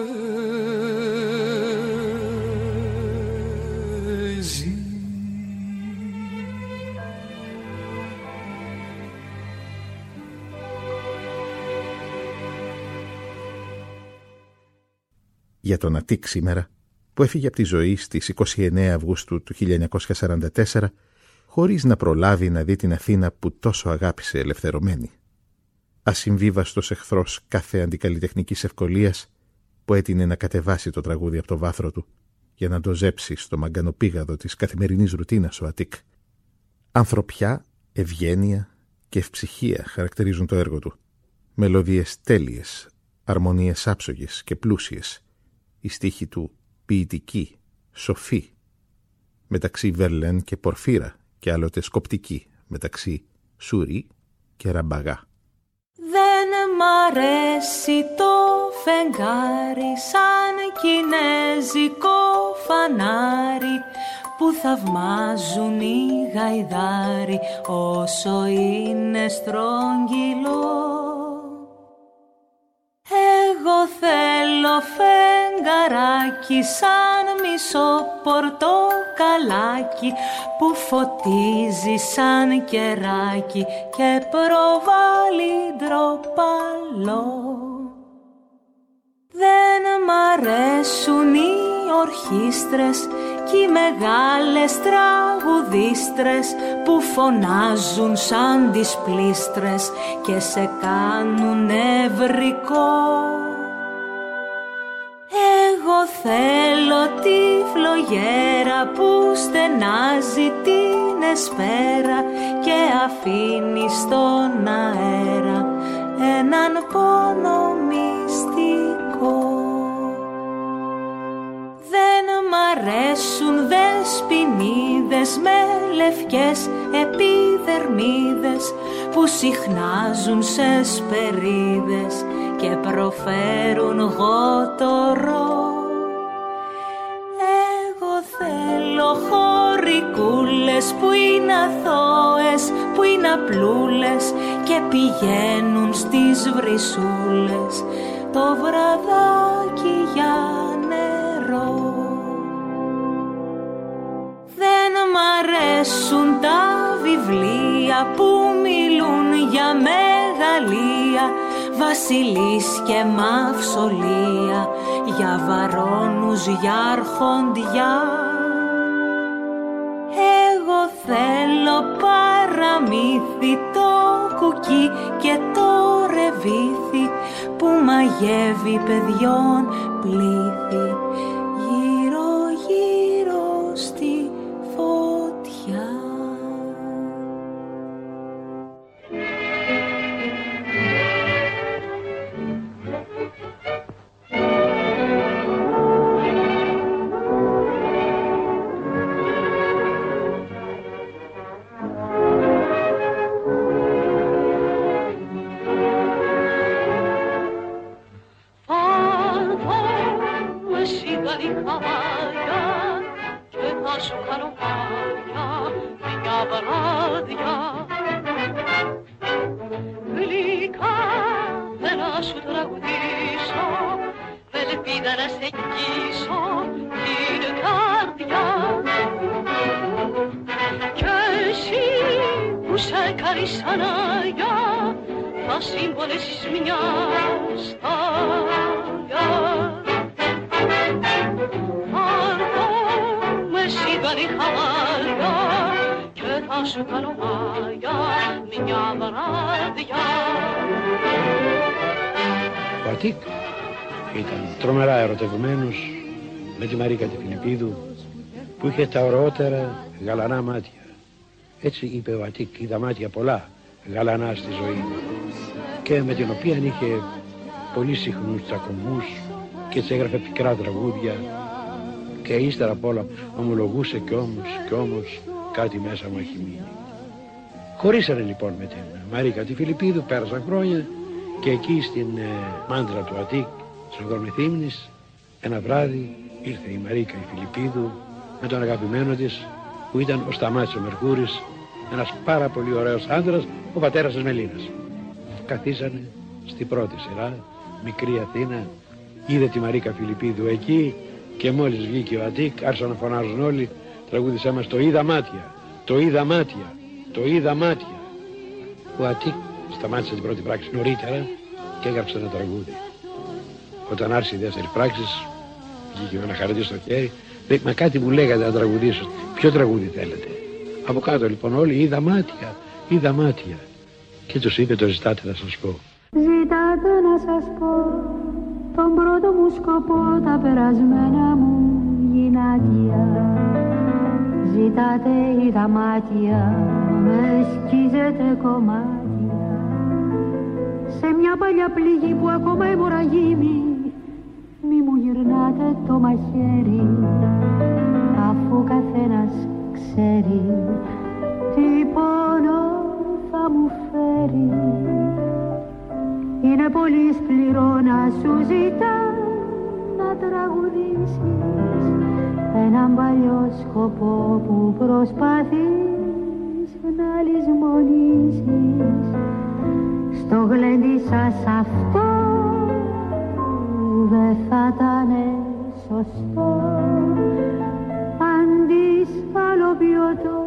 Για τον Αττικ σήμερα, που έφυγε από τη ζωή στις 29 Αυγούστου του 1944, χωρίς να προλάβει να δει την Αθήνα που τόσο αγάπησε ελευθερωμένη. Ασυμβίβαστος εχθρός κάθε αντικαλλιτεχνικής ευκολίας που έτεινε να κατεβάσει το τραγούδι από το βάθρο του για να το ζέψει στο μαγκανοπήγαδο της καθημερινής ρουτίνας ο Αττικ. Ανθρωπιά, ευγένεια και ευψυχία χαρακτηρίζουν το έργο του. Μελωδίες τέλειες, αρμονίες άψογες και πλούσιες. Η στίχη του ποιητική, σοφή, μεταξύ Βερλέν και Πορφύρα και άλλοτε σκοπτική, μεταξύ Σουρί και Ραμπαγά. Δεν μ' αρέσει το φεγγάρι σαν κινέζικο φανάρι που θαυμάζουν οι γαϊδάρι όσο είναι στρογγυλό. Εγώ θέλω φεγγαράκι σαν μισό πορτοκαλάκι που φωτίζει σαν κεράκι και προβάλλει ντροπαλό. Δεν μ' αρέσουν οι ορχήστρες κι οι μεγάλες τραγουδίστρες που φωνάζουν σαν τις πλήστρες και σε κάνουν νευρικό. Εγώ θέλω τη φλογέρα που στενάζει την εσπέρα και αφήνει στον αέρα έναν πόνο μυστικό. Δεν μ' αρέσουν δεσποινίδες με λευκές επιδερμίδες που συχνάζουν σε σπερίδες και προφέρουν γότορο. Εγώ θέλω χωρικούλες που είναι αθώες, που είναι απλούλες και πηγαίνουν στις βρυσούλες. Το βραδάκι για Δεν μ' αρέσουν τα βιβλία που μιλούν για μεγαλεία. Βασιλείς και μαυσολία για βαρόνους, για αρχοντιά Εγώ θέλω παραμύθι το κουκί και το ρεβίθι που μαγεύει παιδιών πλήθη Αττικ ήταν τρομερά ερωτευμένος με τη Μαρίκα τη Φιλιππίδου που είχε τα ωραιότερα γαλανά μάτια. Έτσι είπε ο Αττικ, είδα μάτια πολλά γαλανά στη ζωή και με την οποία είχε πολύ συχνούς τσακωμούς και της έγραφε πικρά τραγούδια και ύστερα απ' όλα ομολογούσε κι όμως κι όμως κάτι μέσα μου έχει μείνει. Χωρίσανε λοιπόν με την Μαρίκα τη Φιλιππίδου, πέρασαν χρόνια και εκεί στην ε, μάντρα του Αττικ, στον Κορμηθύμνης, ένα βράδυ ήρθε η Μαρίκα η Φιλιππίδου με τον αγαπημένο της που ήταν ο Σταμάτης ο Μερκούρης, ένας πάρα πολύ ωραίος άντρας, ο πατέρας της Μελίνας. Καθίσανε στην πρώτη σειρά, μικρή Αθήνα, είδε τη Μαρίκα Φιλιππίδου εκεί και μόλις βγήκε ο Αττικ άρχισαν να φωνάζουν όλοι, τραγούδισέ μας το είδα μάτια, το είδα μάτια, το είδα μάτια. Ο Αττικ σταμάτησε την πρώτη πράξη νωρίτερα και έγραψε ένα τραγούδι. Όταν άρχισε η δεύτερη πράξη, βγήκε με ένα χαρτί στο χέρι, λέει, μα κάτι μου λέγατε να τραγουδήσω. Ποιο τραγούδι θέλετε. Από κάτω λοιπόν όλοι είδα μάτια, είδα μάτια. Και τους είπε το ζητάτε να σας πω. Ζητάτε να σας πω τον πρώτο μου σκοπό τα περασμένα μου γυνάτια Ζητάτε είδα μάτια με σκίζετε κομμάτια σε μια παλιά πληγή που ακόμα αιμορραγίμει μη μου γυρνάτε το μαχαίρι αφού καθένας ξέρει τι πόνο θα μου φέρει. Είναι πολύ σκληρό να σου ζητά να τραγουδήσεις έναν παλιό σκοπό που προσπαθείς να λησμονήσεις στο γλέντι σας αυτό δεν θα ήταν σωστό. Αντί άλλο ποιοτό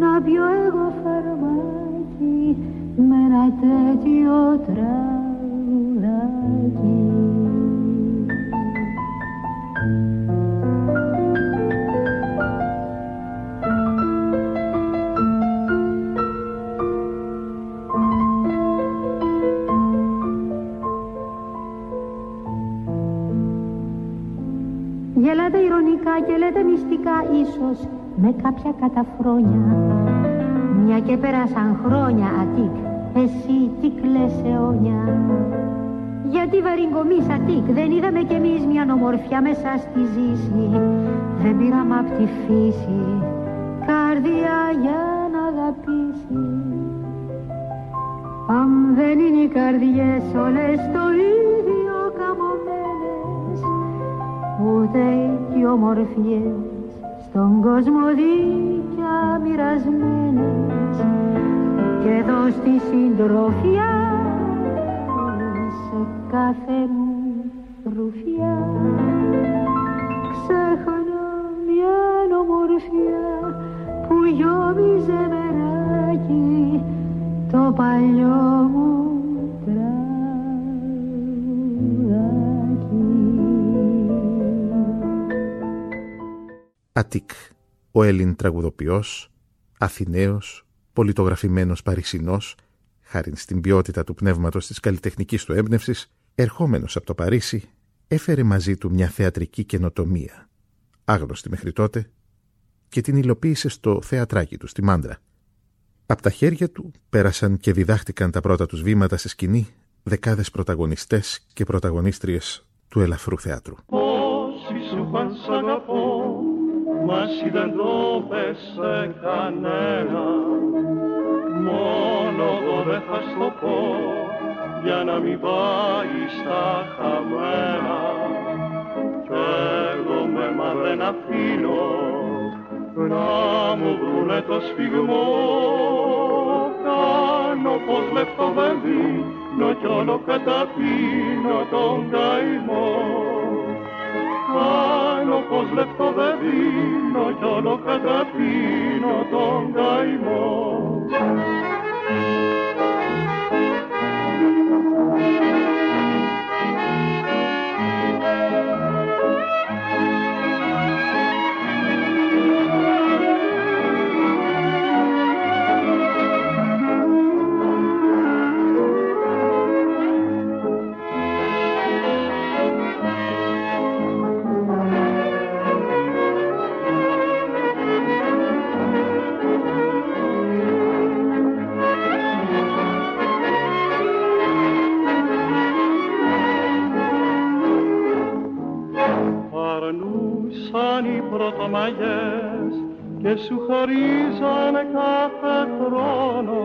να πιω εγώ φαρμάκι με ένα τέτοιο ηρωνικά και λέτε μυστικά ίσως με κάποια καταφρόνια. Μια και πέρασαν χρόνια Αττικ Εσύ τι κλαις αιώνια Γιατί βαριγκομείς Αττικ Δεν είδαμε κι εμείς μια ομορφιά μέσα στη ζήση Δεν πήραμε απ' τη φύση Καρδιά για να αγαπήσει. Αν δεν είναι οι καρδιές όλες το ίδιο ούτε οι ομορφιές. Στον κόσμο δίκια μοιρασμένες. Και εδώ στη συντροφιά σε κάθε μου ρουφιά ξέχανα μια ομορφιά που γιόμιζε μεράκι το παλιό μου Αττικ, ο Έλλην τραγουδοποιός, Αθηναίος, πολιτογραφημένος Παρισινός, χάρη στην ποιότητα του πνεύματος της καλλιτεχνικής του έμπνευσης, ερχόμενος από το Παρίσι, έφερε μαζί του μια θεατρική καινοτομία, άγνωστη μέχρι τότε, και την υλοποίησε στο θεατράκι του στη Μάντρα. Από τα χέρια του πέρασαν και διδάχτηκαν τα πρώτα τους βήματα στη σκηνή δεκάδες πρωταγωνιστές και πρωταγωνίστριες του ελαφρού θεάτρου. Μα εσύ δεν το πες κανένα Μόνο εγώ δεν θα στο πω Για να μην πάει στα χαμένα. Κι εγώ με μα δεν αφήνω Να μου βρουνε το σφιγμό. Κάνω πως λεπτό δεν δίνω Κι όλο καταπίνω τον καημό κάνω πως λεπτό δεν δίνω κι όλο καταπίνω τον καημό. Πρωτομαγιές και σου χαρίζανε κάθε χρόνο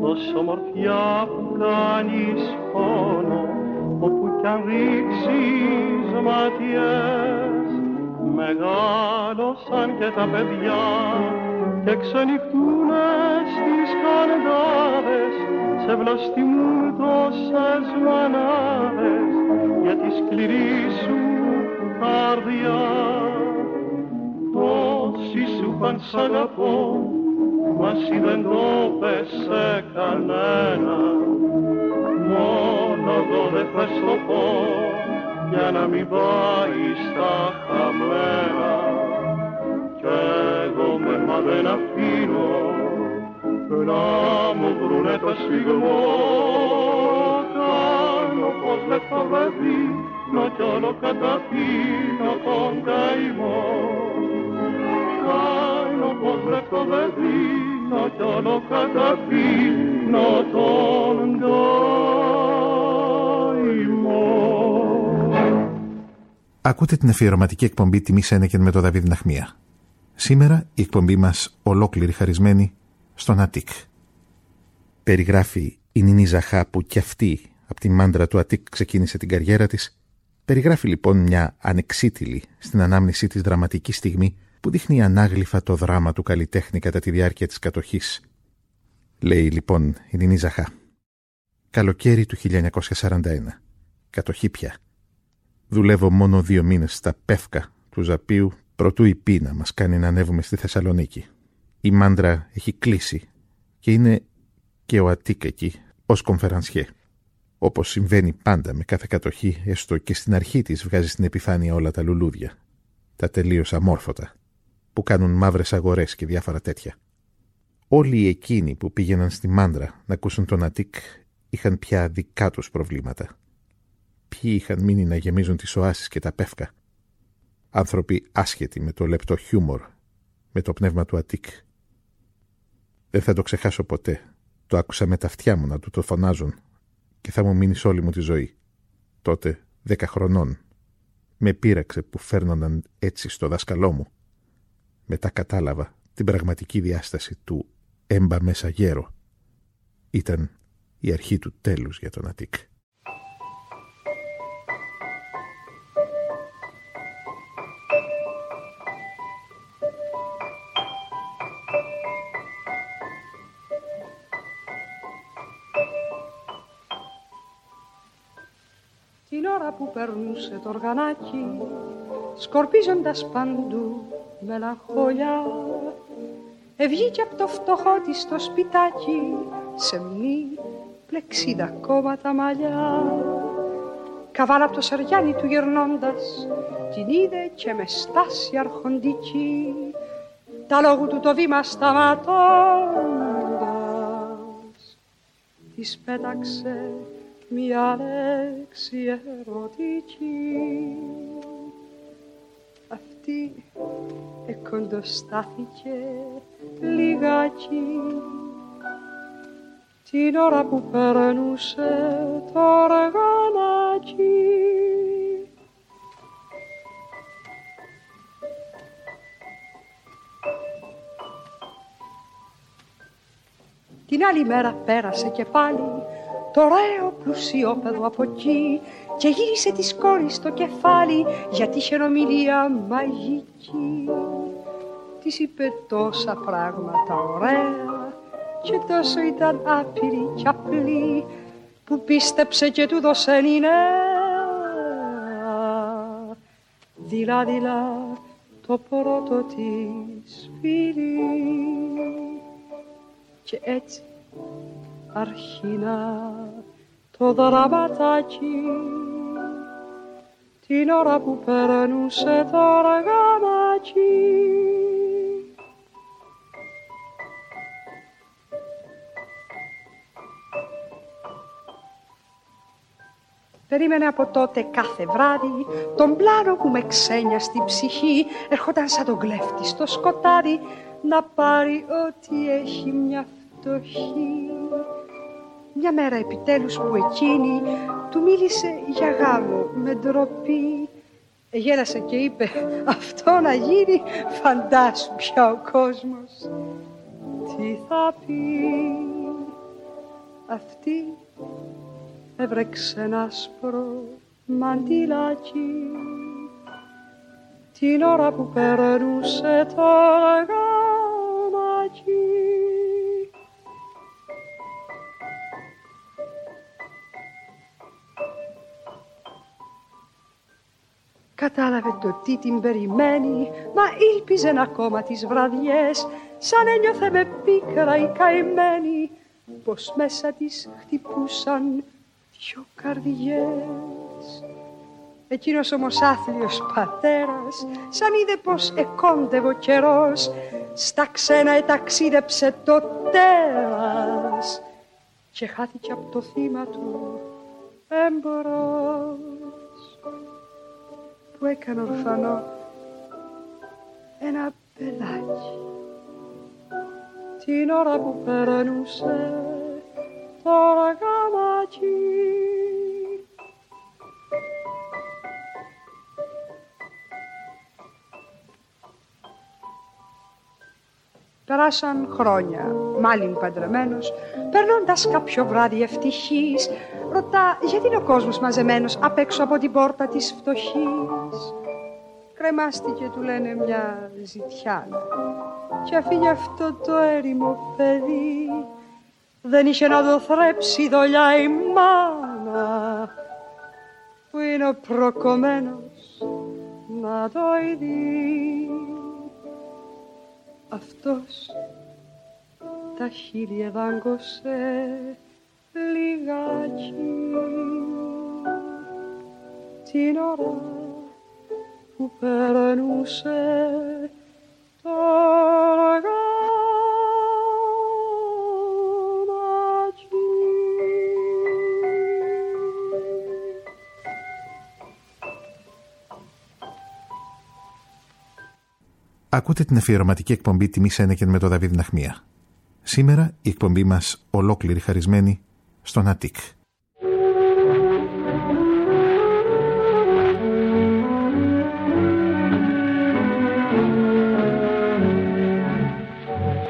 τόσο μορφιά που κάνεις πόνο όπου κι αν ρίξεις ματιές. Μεγάλωσαν και τα παιδιά και ξενυχτούνε στις καρδάδες σε βλαστημούν τόσες μανάδες για τη σκληρή σου καρδιά αν σ' αγαπώ μας εσύ δεν το πες σε κανένα. Μόνο εγώ δεν θα στο πω για να μην πάει στα χαμένα. Κι εγώ με μα δεν αφήνω να μου βρουνε το σφιγμό κάνω πως λεπτό παιδί να κι όλο καταπίνω τον καημό κάνω πως βρεθώ δεν δίνω κι όλο καταπίνω τον Ακούτε την αφιερωματική εκπομπή Τιμή Σένεκεν με τον Δαβίδ Ναχμία. Σήμερα η εκπομπή μας ολόκληρη χαρισμένη στον Αττικ. Περιγράφει η Νίνη Ζαχά που κι αυτή από τη μάντρα του Αττικ ξεκίνησε την καριέρα της. Περιγράφει λοιπόν μια ανεξίτηλη στην ανάμνησή της δραματική στιγμή που δείχνει ανάγλυφα το δράμα του καλλιτέχνη κατά τη διάρκεια της κατοχής. Λέει λοιπόν η Νινή Ζαχά. Καλοκαίρι του 1941. Κατοχή πια. Δουλεύω μόνο δύο μήνες στα πεύκα του Ζαπίου προτού η πείνα μας κάνει να ανέβουμε στη Θεσσαλονίκη. Η μάντρα έχει κλείσει και είναι και ο Αττίκ εκεί ως κομφερανσιέ. Όπως συμβαίνει πάντα με κάθε κατοχή, έστω και στην αρχή της βγάζει στην επιφάνεια όλα τα λουλούδια. Τα τελείως αμόρφωτα που κάνουν μαύρες αγορές και διάφορα τέτοια. Όλοι εκείνοι που πήγαιναν στη Μάντρα να ακούσουν τον Αττικ είχαν πια δικά τους προβλήματα. Ποιοι είχαν μείνει να γεμίζουν τις οάσεις και τα πεύκα; Άνθρωποι άσχετοι με το λεπτό χιούμορ, με το πνεύμα του Αττικ. Δεν θα το ξεχάσω ποτέ. Το άκουσα με τα αυτιά μου να του το φωνάζουν και θα μου μείνει όλη μου τη ζωή. Τότε, δέκα χρονών, με πείραξε που φέρνονταν έτσι στο δάσκαλό μου μετά κατάλαβα την πραγματική διάσταση του έμπα μέσα γέρο. Ήταν η αρχή του τέλους για τον Αττικ. Την ώρα που περνούσε το οργανάκι σκορπίζοντας παντού μελαγχολιά Ευγήκε από το φτωχό της στο σπιτάκι σε μη πλεξίδα κόμματα μαλλιά. Καβάλα από το σεριάνι του γυρνώντας την είδε και με στάση αρχοντική. Τα λόγου του το βήμα σταματώντας της πέταξε μια λέξη ερωτική αυτή εκκοντοστάθηκε λιγάκι την ώρα που περνούσε το οργανάκι. Την άλλη μέρα πέρασε και πάλι το ωραίο πλουσιόπεδο από εκεί και γύρισε της κόρης στο κεφάλι γιατί είχε ομιλία μαγική. Της είπε τόσα πράγματα ωραία και τόσο ήταν άπειρη κι απλή που πίστεψε και του δώσε δειλά-δειλά το πρώτο της φίλη και έτσι αρχινά το δραματάκι την ώρα που περνούσε το αργανάκι. Περίμενε από τότε κάθε βράδυ τον πλάνο που με ξένια στη ψυχή ερχόταν σαν τον κλέφτη στο σκοτάδι να πάρει ό,τι έχει μια φτωχή. Μια μέρα επιτέλους που εκείνη του μίλησε για γάμο με ντροπή. Γέλασε και είπε αυτό να γίνει φαντάσου πια ο κόσμος. Τι θα πει αυτή έβρεξε ένα σπρο μαντιλάκι την ώρα που περνούσε το γάμακι. Κατάλαβε το τι την περιμένει, μα ήλπιζε ακόμα τις βραδιές, σαν ένιωθε με πίκρα η καημένη, πως μέσα της χτυπούσαν δυο καρδιές. Εκείνος όμως άθλιος πατέρας, σαν είδε πως εκόντευε ο καιρός, στα ξένα εταξίδεψε το τέρας. Και χάθηκε από το θύμα του εμπορός που έκανε ορφανό. Ένα παιδάκι την ώρα που περνούσε το ραγαμάκι. Περάσαν χρόνια, μάλλον παντρεμένος, περνώντας κάποιο βράδυ ευτυχής, ρωτά γιατί είναι ο κόσμος μαζεμένος απ' έξω από την πόρτα της φτωχής; Κρεμάστηκε, του λένε, μια ζητιά και αφήνει αυτό το έρημο παιδί. Δεν είχε να το θρέψει δολιά η μάνα που είναι ο προκομμένος να το ειδεί. Αυτός τα χείλια δάγκωσε λιγάκι την ώρα που περνούσε το Ακούτε την αφιερωματική εκπομπή Τιμή Σένεκεν με τον Δαβίδ Ναχμία. Σήμερα η εκπομπή μας ολόκληρη χαρισμένη στον Αττικ.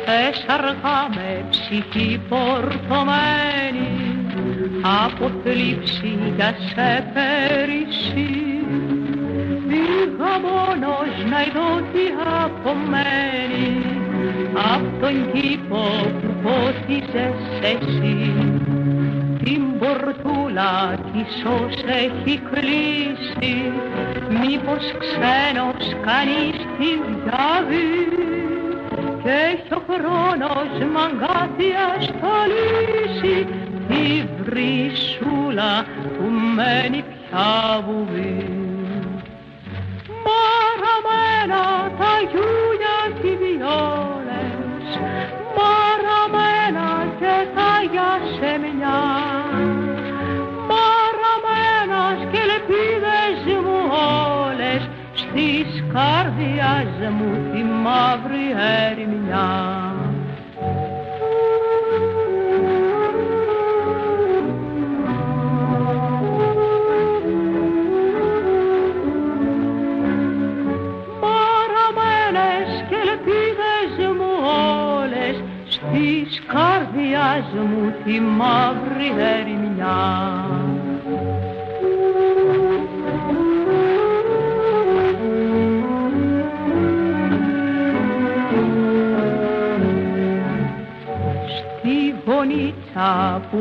Θες αργά με ψυχή πορτωμένη από θλίψη για σε πέρυσι Πήγα μόνος να ειδώ τι απομένει απ' τον κήπο που πότιζες εσύ την πορτούλα της ως έχει κλείσει μήπως ξένος κανείς τη διάβει και έχει ο χρόνος μαγκάθια στολίσει τη βρυσούλα που μένει πια βουβή.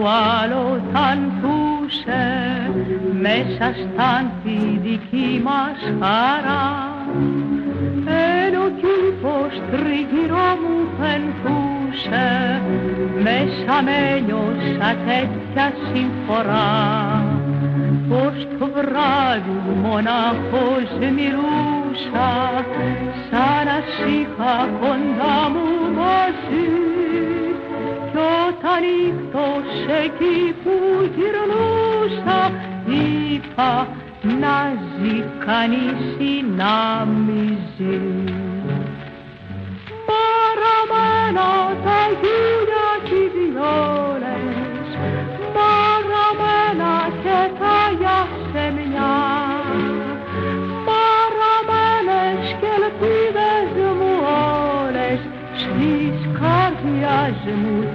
Γονίτσα που άλλο θαντούσε μέσα στα τη δική μας χαρά. Ενώ κήπος τριγυρό μου πενθούσε μέσα με νιώσα τέτοια συμφορά. Πως το βράδυ μοναχός μιλούσα σαν να σ' είχα κοντά μου μαζί. κι όταν ήρθος εκεί που γυρνούσα είπα να ζει κανείς ή να μη ζει. Μαραμένα τα γιούλια κι οι βιόλες, μαραμένα και τα γιασεμιά, μαραμένες και ελπίδες μου όλες, στις καρδιάς μου τη μαύρη ερημιά. Παραμένες και ελπίδες μου όλες, στις καρδιάς μου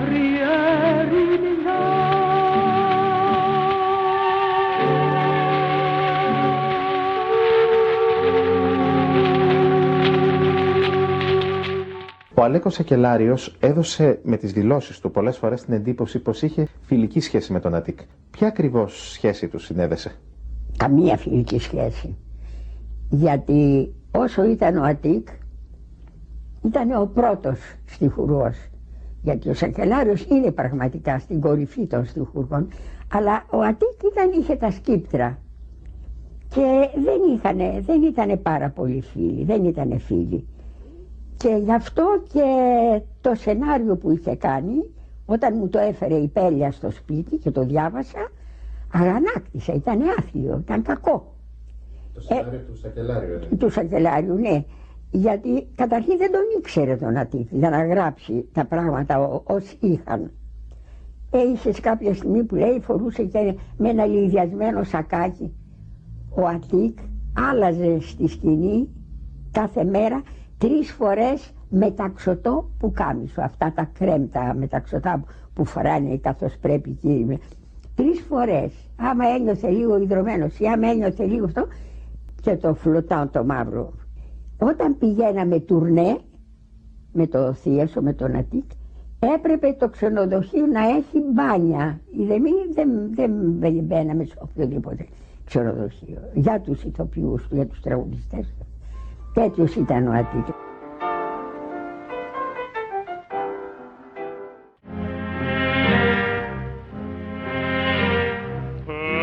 Ο Αλέκος Σακελλάριος έδωσε με τις δηλώσεις του πολλές φορές την εντύπωση πως είχε φιλική σχέση με τον Αττικ. Ποια ακριβώς σχέση τους συνέδεσε, Καμία φιλική σχέση. Γιατί όσο ήταν ο Αττικ, ήταν ο πρώτος στιχουργός. Γιατί ο Σακελλάριος είναι πραγματικά στην κορυφή των στιχουργών, αλλά ο Αττικ ήταν, είχε τα σκήπτρα και δεν, είχανε, δεν ήταν πάρα πολύ φίλοι, δεν ήταν φίλοι. Και γι' αυτό και το σενάριο που είχε κάνει, όταν μου το έφερε η Πέλια στο σπίτι και το διάβασα, αγανάκτησα, ήταν άθλιο, ήταν κακό. Το σενάριο του Σακελάριου, Ε, Του Σακελάριου, ναι. Γιατί καταρχήν δεν τον ήξερε τον Αττικ για να γράψει τα πράγματα ό- όσοι είχαν. Ε, είχες κάποια στιγμή που λέει φορούσε και με ένα λιδιασμένο σακάκι. Ο Αττικ άλλαζε στη σκηνή κάθε μέρα τρεις φορές μεταξωτό που κάμισο. Αυτά τα κρέμτα μεταξωτά που φοράνε καθώς πρέπει οι κύριοι. Τρεις φορές. Άμα ένιωθε λίγο ιδρωμένος ή άμα ένιωθε λίγο αυτό και το φλωτάν το μαύρο. Όταν πηγαίναμε τουρνέ με το Θίασο, με τον Αττικ, έπρεπε το ξενοδοχείο να έχει μπάνια. Οι δεμοί δεν, δεν μπαίναμε σε οποιοδήποτε ξενοδοχείο. Για τους ηθοποιούς του, για τους τραγουδιστές του. Τέτοιος ήταν ο Αττικ.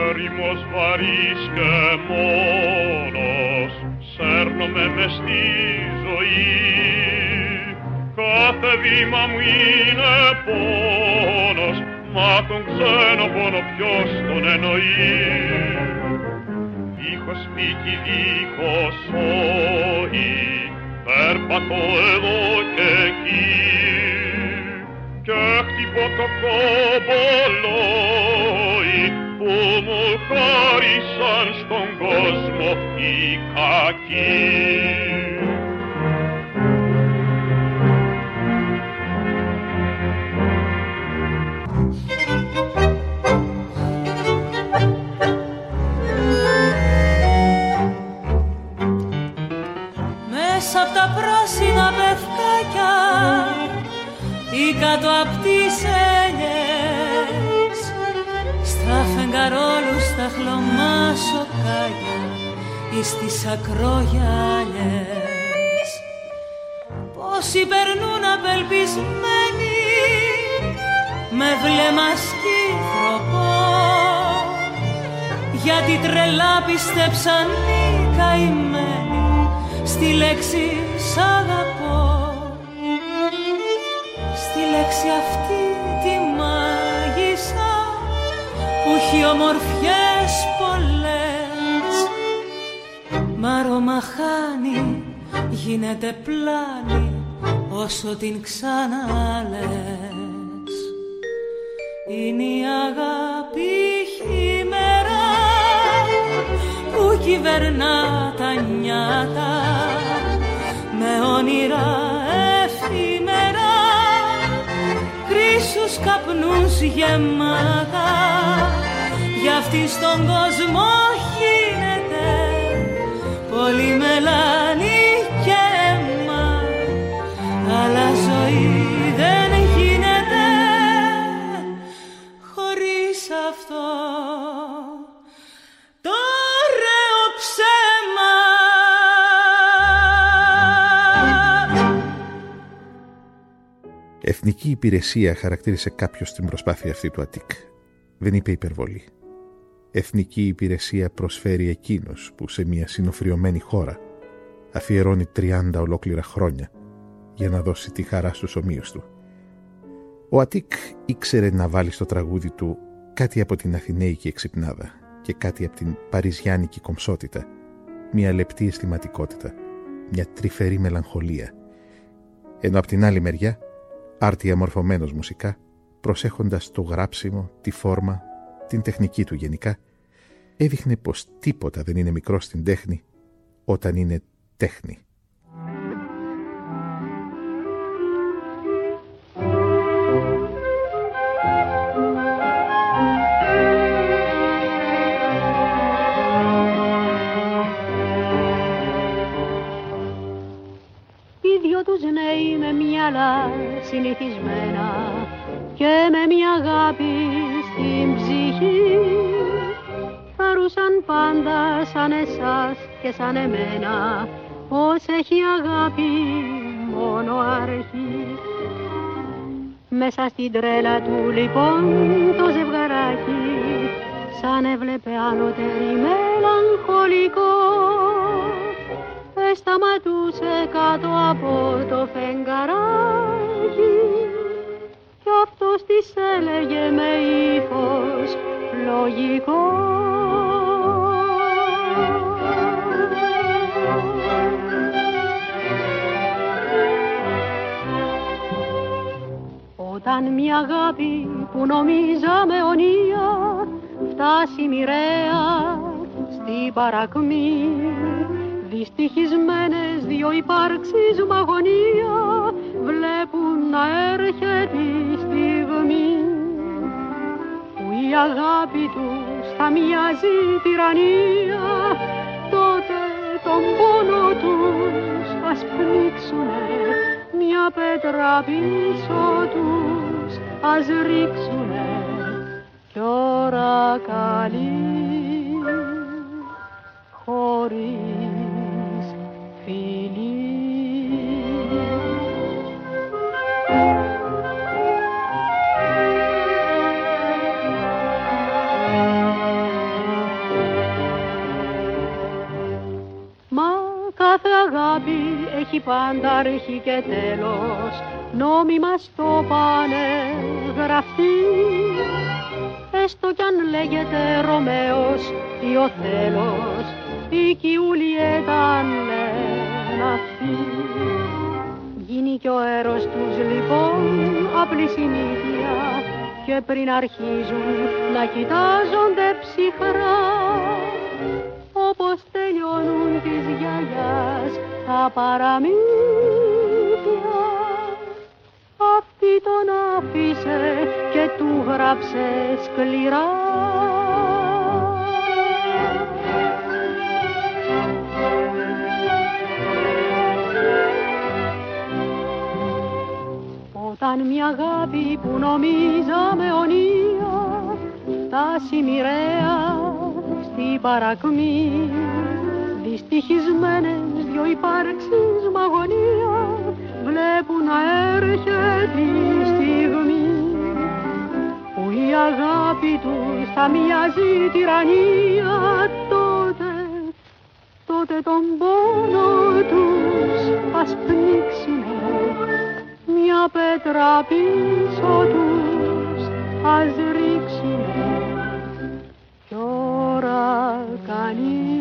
Έρημος βαρύς και μόνος σέρνομαι μες στη ζωή κάθε βήμα μου είναι πόνος μα τον ξένο πόνο ποιος τον εννοεί δίχως σπίτι, δίχως όη Oh. Υπηρεσία χαρακτήρισε κάποιος την προσπάθεια αυτή του Αττικ. Δεν είπε υπερβολή. Εθνική υπηρεσία προσφέρει εκείνος που σε μια συνοφριωμένη χώρα αφιερώνει 30 ολόκληρα χρόνια για να δώσει τη χαρά στους ομοίους του. Ο Αττικ ήξερε να βάλει στο τραγούδι του κάτι από την Αθηναίικη εξυπνάδα και κάτι από την Παριζιάνικη κομψότητα, μια λεπτή αισθηματικότητα, μια τρυφερή μελαγχολία. Ενώ από την άλλη μεριά, άρτια μορφωμένος μουσικά, προσέχοντας το γράψιμο, τη φόρμα, την τεχνική του γενικά, έδειχνε πως τίποτα δεν είναι μικρό στην τέχνη όταν είναι τέχνη. Συνηθισμένα και με μια αγάπη στην ψυχή. Θαρούσαν πάντα σαν εσάς και σαν εμένα πως έχει αγάπη μόνο αρχή. Μέσα στην τρέλα του λοιπόν το ζευγαράκι σαν έβλεπε άλλοτερη μελαγχολικό. Σταματούσε κάτω από το φεγγαράκι κι αυτός της έλεγε με ύφος λογικός. Όταν μια αγάπη που νομίζαμε ονία φτάσει μοιραία στην παρακμή Δυστυχισμένες δυο υπάρξεις μαγωνία βλέπουν να έρχεται η στιγμή που η αγάπη τους θα μοιάζει τυραννία τότε τον πόνο τους θα σπνίξουνε μια πέτρα πίσω τους ας ρίξουνε κι ώρα καλή χωρίς φιλί. Κάθε αγάπη έχει πάντα αρχή και τέλος. Νόμιμα στο πάνε γραφτεί. Έστω κι αν λέγεται Ρωμαίος ή ο Θέλος ή κι η Ουλιέτα αν λένε αυτή. Γίνει και ο αέρος τους λοιπόν απλή συνήθεια και πριν αρχίζουν να κοιτάζονται ψυχρά όπως τελειώνουν της γιαγιάς τα παραμύθια. Αυτή τον άφησε και του γράψε σκληρά. Όταν μια αγάπη που νομίζαμε ονία φτάσει μοιραία στη παρακμή. Δυστυχισμένες δυο υπάρξεις μ' αγωνία βλέπουν να έρχεται η στιγμή που η αγάπη τους θα μοιάζει τυραννία. Τότε, τότε τον πόνο τους ας πνίξουνε μια πέτρα πίσω τους ας ρίξουνε κι ώρα κανείς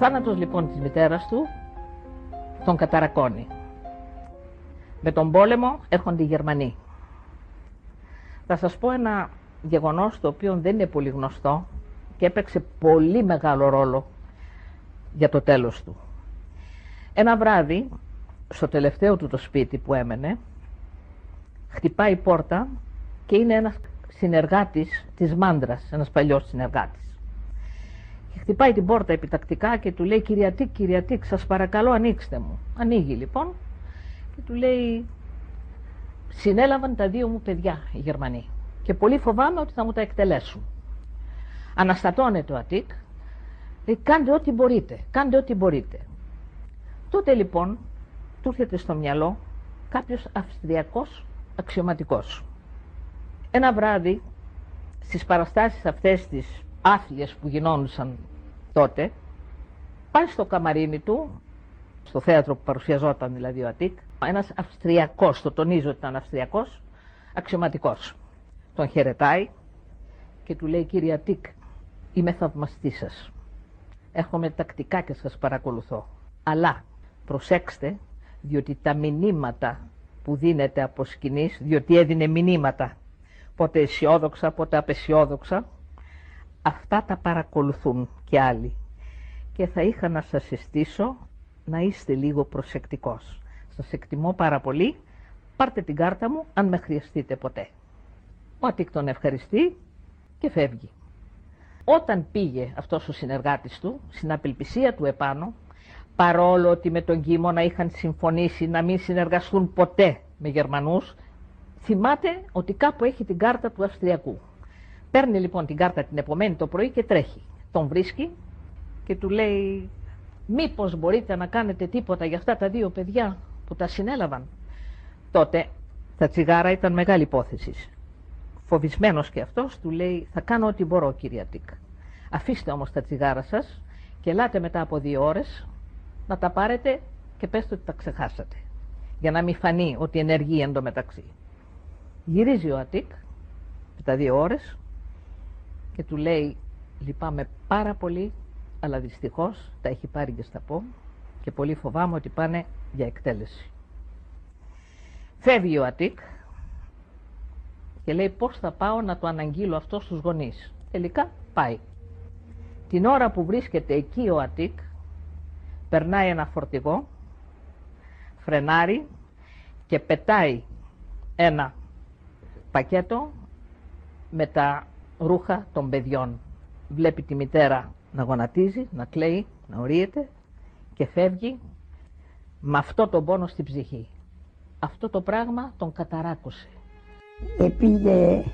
θάνατος λοιπόν της μητέρας του τον καταρακώνει. Με τον πόλεμο έρχονται οι Γερμανοί. Θα σας πω ένα γεγονός το οποίο δεν είναι πολύ γνωστό και έπαιξε πολύ μεγάλο ρόλο για το τέλος του. Ένα βράδυ, στο τελευταίο του το σπίτι που έμενε, χτυπάει η πόρτα και είναι ένας συνεργάτης της Μάντρας, ένας παλιός συνεργάτης. Και χτυπάει την πόρτα επιτακτικά και του λέει «Κυριατίκ, Κυριατίκ, σας παρακαλώ ανοίξτε μου». Ανοίγει λοιπόν και του λέει «Συνέλαβαν τα δύο μου παιδιά οι Γερμανοί και πολύ φοβάμαι ότι θα μου τα εκτελέσουν». Αναστατώνεται ο Αττικ, λέει «Κάντε ό,τι μπορείτε, κάντε ό,τι μπορείτε». Τότε λοιπόν του έρχεται στο μυαλό κάποιος αυστριακός αξιωματικός. Ένα βράδυ στις παραστάσεις αυτές τις άθλιες που γινόντουσαν τότε, πάει στο καμαρίνι του, στο θέατρο που παρουσιαζόταν δηλαδή ο Αττικ, ένας Αυστριακός, το τονίζω ότι ήταν Αυστριακός, αξιωματικός. Τον χαιρετάει και του λέει κύριε Αττικ, είμαι θαυμαστής σας. Έρχομαι τακτικά και σας παρακολουθώ. Αλλά προσέξτε, διότι τα μηνύματα που δίνετε από σκηνής, διότι έδινε μηνύματα, πότε αισιόδοξα, πότε απεσιόδοξα, αυτά τα παρακολουθούν και άλλοι. Και θα είχα να σας συστήσω να είστε λίγο προσεκτικός. Σας εκτιμώ πάρα πολύ. Πάρτε την κάρτα μου αν με χρειαστείτε ποτέ. Ο Αττικ τον ευχαριστεί και φεύγει. Όταν πήγε αυτός ο συνεργάτης του, στην απελπισία του επάνω, παρόλο ότι με τον Κίμωνα είχαν συμφωνήσει να μην συνεργαστούν ποτέ με Γερμανούς, θυμάται ότι κάπου έχει την κάρτα του Αυστριακού. Παίρνει λοιπόν την κάρτα την επομένη το πρωί και τρέχει. Τον βρίσκει και του λέει μήπως μπορείτε να κάνετε τίποτα για αυτά τα δύο παιδιά που τα συνέλαβαν; Τότε τα τσιγάρα ήταν μεγάλη υπόθεση. Φοβισμένος και αυτός του λέει θα κάνω ό,τι μπορώ κύριε Τίκ. Αφήστε όμως τα τσιγάρα σας και ελάτε μετά από δύο ώρες να τα πάρετε και πέστε ότι τα ξεχάσατε. Για να μην φανεί ότι ενεργεί εντωμεταξύ. Γυρίζει ο Αττικ με τα δύο ώρες και του λέει λυπάμαι πάρα πολύ αλλά δυστυχώς τα έχει πάρει και στα πω και πολύ φοβάμαι ότι πάνε για εκτέλεση. Φεύγει ο Αττικ και λέει πώς θα πάω να το αναγγείλω αυτό στους γονείς. Τελικά πάει. Την ώρα που βρίσκεται εκεί ο Αττικ περνάει ένα φορτηγό, φρενάρει και πετάει ένα πακέτο με τα ρούχα των παιδιών. Βλέπει τη μητέρα να γονατίζει, να κλαίει, να ορίεται και φεύγει με αυτό τον πόνο στην ψυχή. Αυτό το πράγμα τον καταράκωσε. Επήγε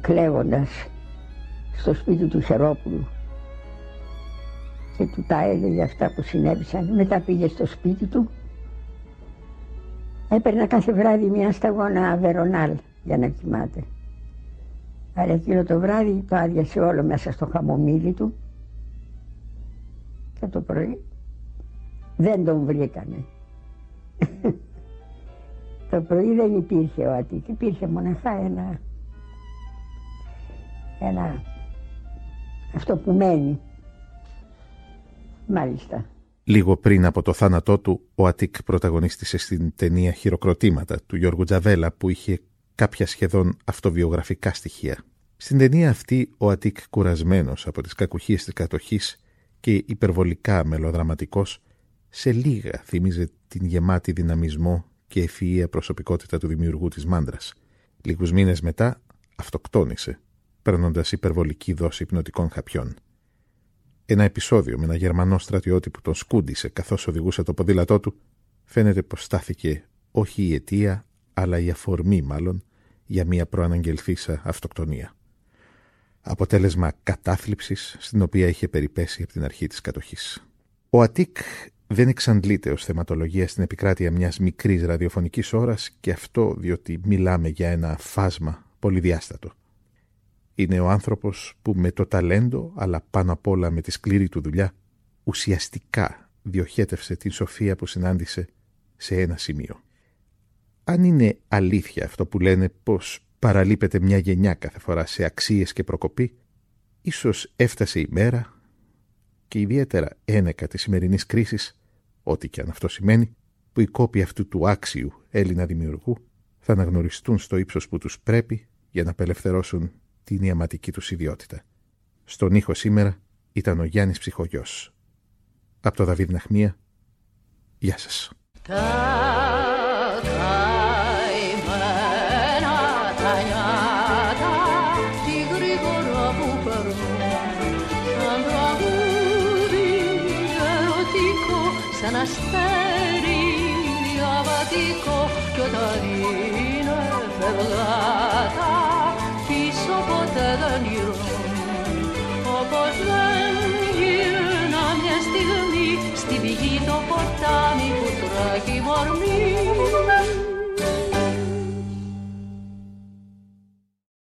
κλαίγοντας στο σπίτι του Χερόπουλου και του τα έλεγε αυτά που συνέβησαν. Μετά πήγε στο σπίτι του. Έπαιρνα κάθε βράδυ μια σταγόνα βερονάλ για να κοιμάται. Αλλά εκείνο το βράδυ το άδειασε όλο μέσα στο χαμομήλι του και το πρωί δεν τον βρήκανε. το πρωί δεν υπήρχε ο Αττίκ, υπήρχε μοναχά ένα, ένα αυτό που μένει. Μάλιστα. Λίγο πριν από το θάνατό του, ο Αττίκ πρωταγωνίστησε στην ταινία «Χειροκροτήματα» του Γιώργου Τζαβέλα που είχε κάποια σχεδόν αυτοβιογραφικά στοιχεία. Στην ταινία αυτή, ο Αττίκ κουρασμένος από τις κακουχίες της κατοχής και υπερβολικά μελοδραματικός, σε λίγα θυμίζει την γεμάτη δυναμισμό και ευφυΐα προσωπικότητα του δημιουργού της μάντρας. Λίγους μήνες μετά αυτοκτόνησε, παίρνοντας υπερβολική δόση υπνοτικών χαπιών. Ένα επεισόδιο με ένα Γερμανό στρατιώτη που τον σκούντισε καθώς οδηγούσε το ποδήλατό του φαίνεται πως στάθηκε όχι η αιτία, αλλά η αφορμή μάλλον για μια προαναγγελθήσα αυτοκτονία. Αποτέλεσμα κατάθλιψης στην οποία είχε περιπέσει από την αρχή της κατοχής. Ο Αττίκ δεν εξαντλείται ως θεματολογία στην επικράτεια μιας μικρής ραδιοφωνικής ώρας και αυτό διότι μιλάμε για ένα φάσμα πολυδιάστατο. Είναι ο άνθρωπος που με το ταλέντο αλλά πάνω απ' όλα με τη σκληρή του δουλειά ουσιαστικά διοχέτευσε την σοφία που συνάντησε σε ένα σημείο. Αν είναι αλήθεια αυτό που λένε πως παραλείπεται μια γενιά κάθε φορά σε αξίες και προκοπή, ίσως έφτασε η μέρα και ιδιαίτερα ένεκα της σημερινής κρίσης, ό,τι και αν αυτό σημαίνει, που οι κόποι αυτού του άξιου Έλληνα δημιουργού θα αναγνωριστούν στο ύψος που τους πρέπει για να απελευθερώσουν την ιαματική τους ιδιότητα. Στον ήχο σήμερα ήταν ο Γιάννης Ψυχογιός. Από το Δαβίδ Ναχμία, γεια σας. Διαβατικό κι όταν είναι φευγάτα πίσω ποτέ δεν γυρνούν όπως δεν γύρνα μια στιγμή στην πηγή το ποτάμι που τρέχει μορμή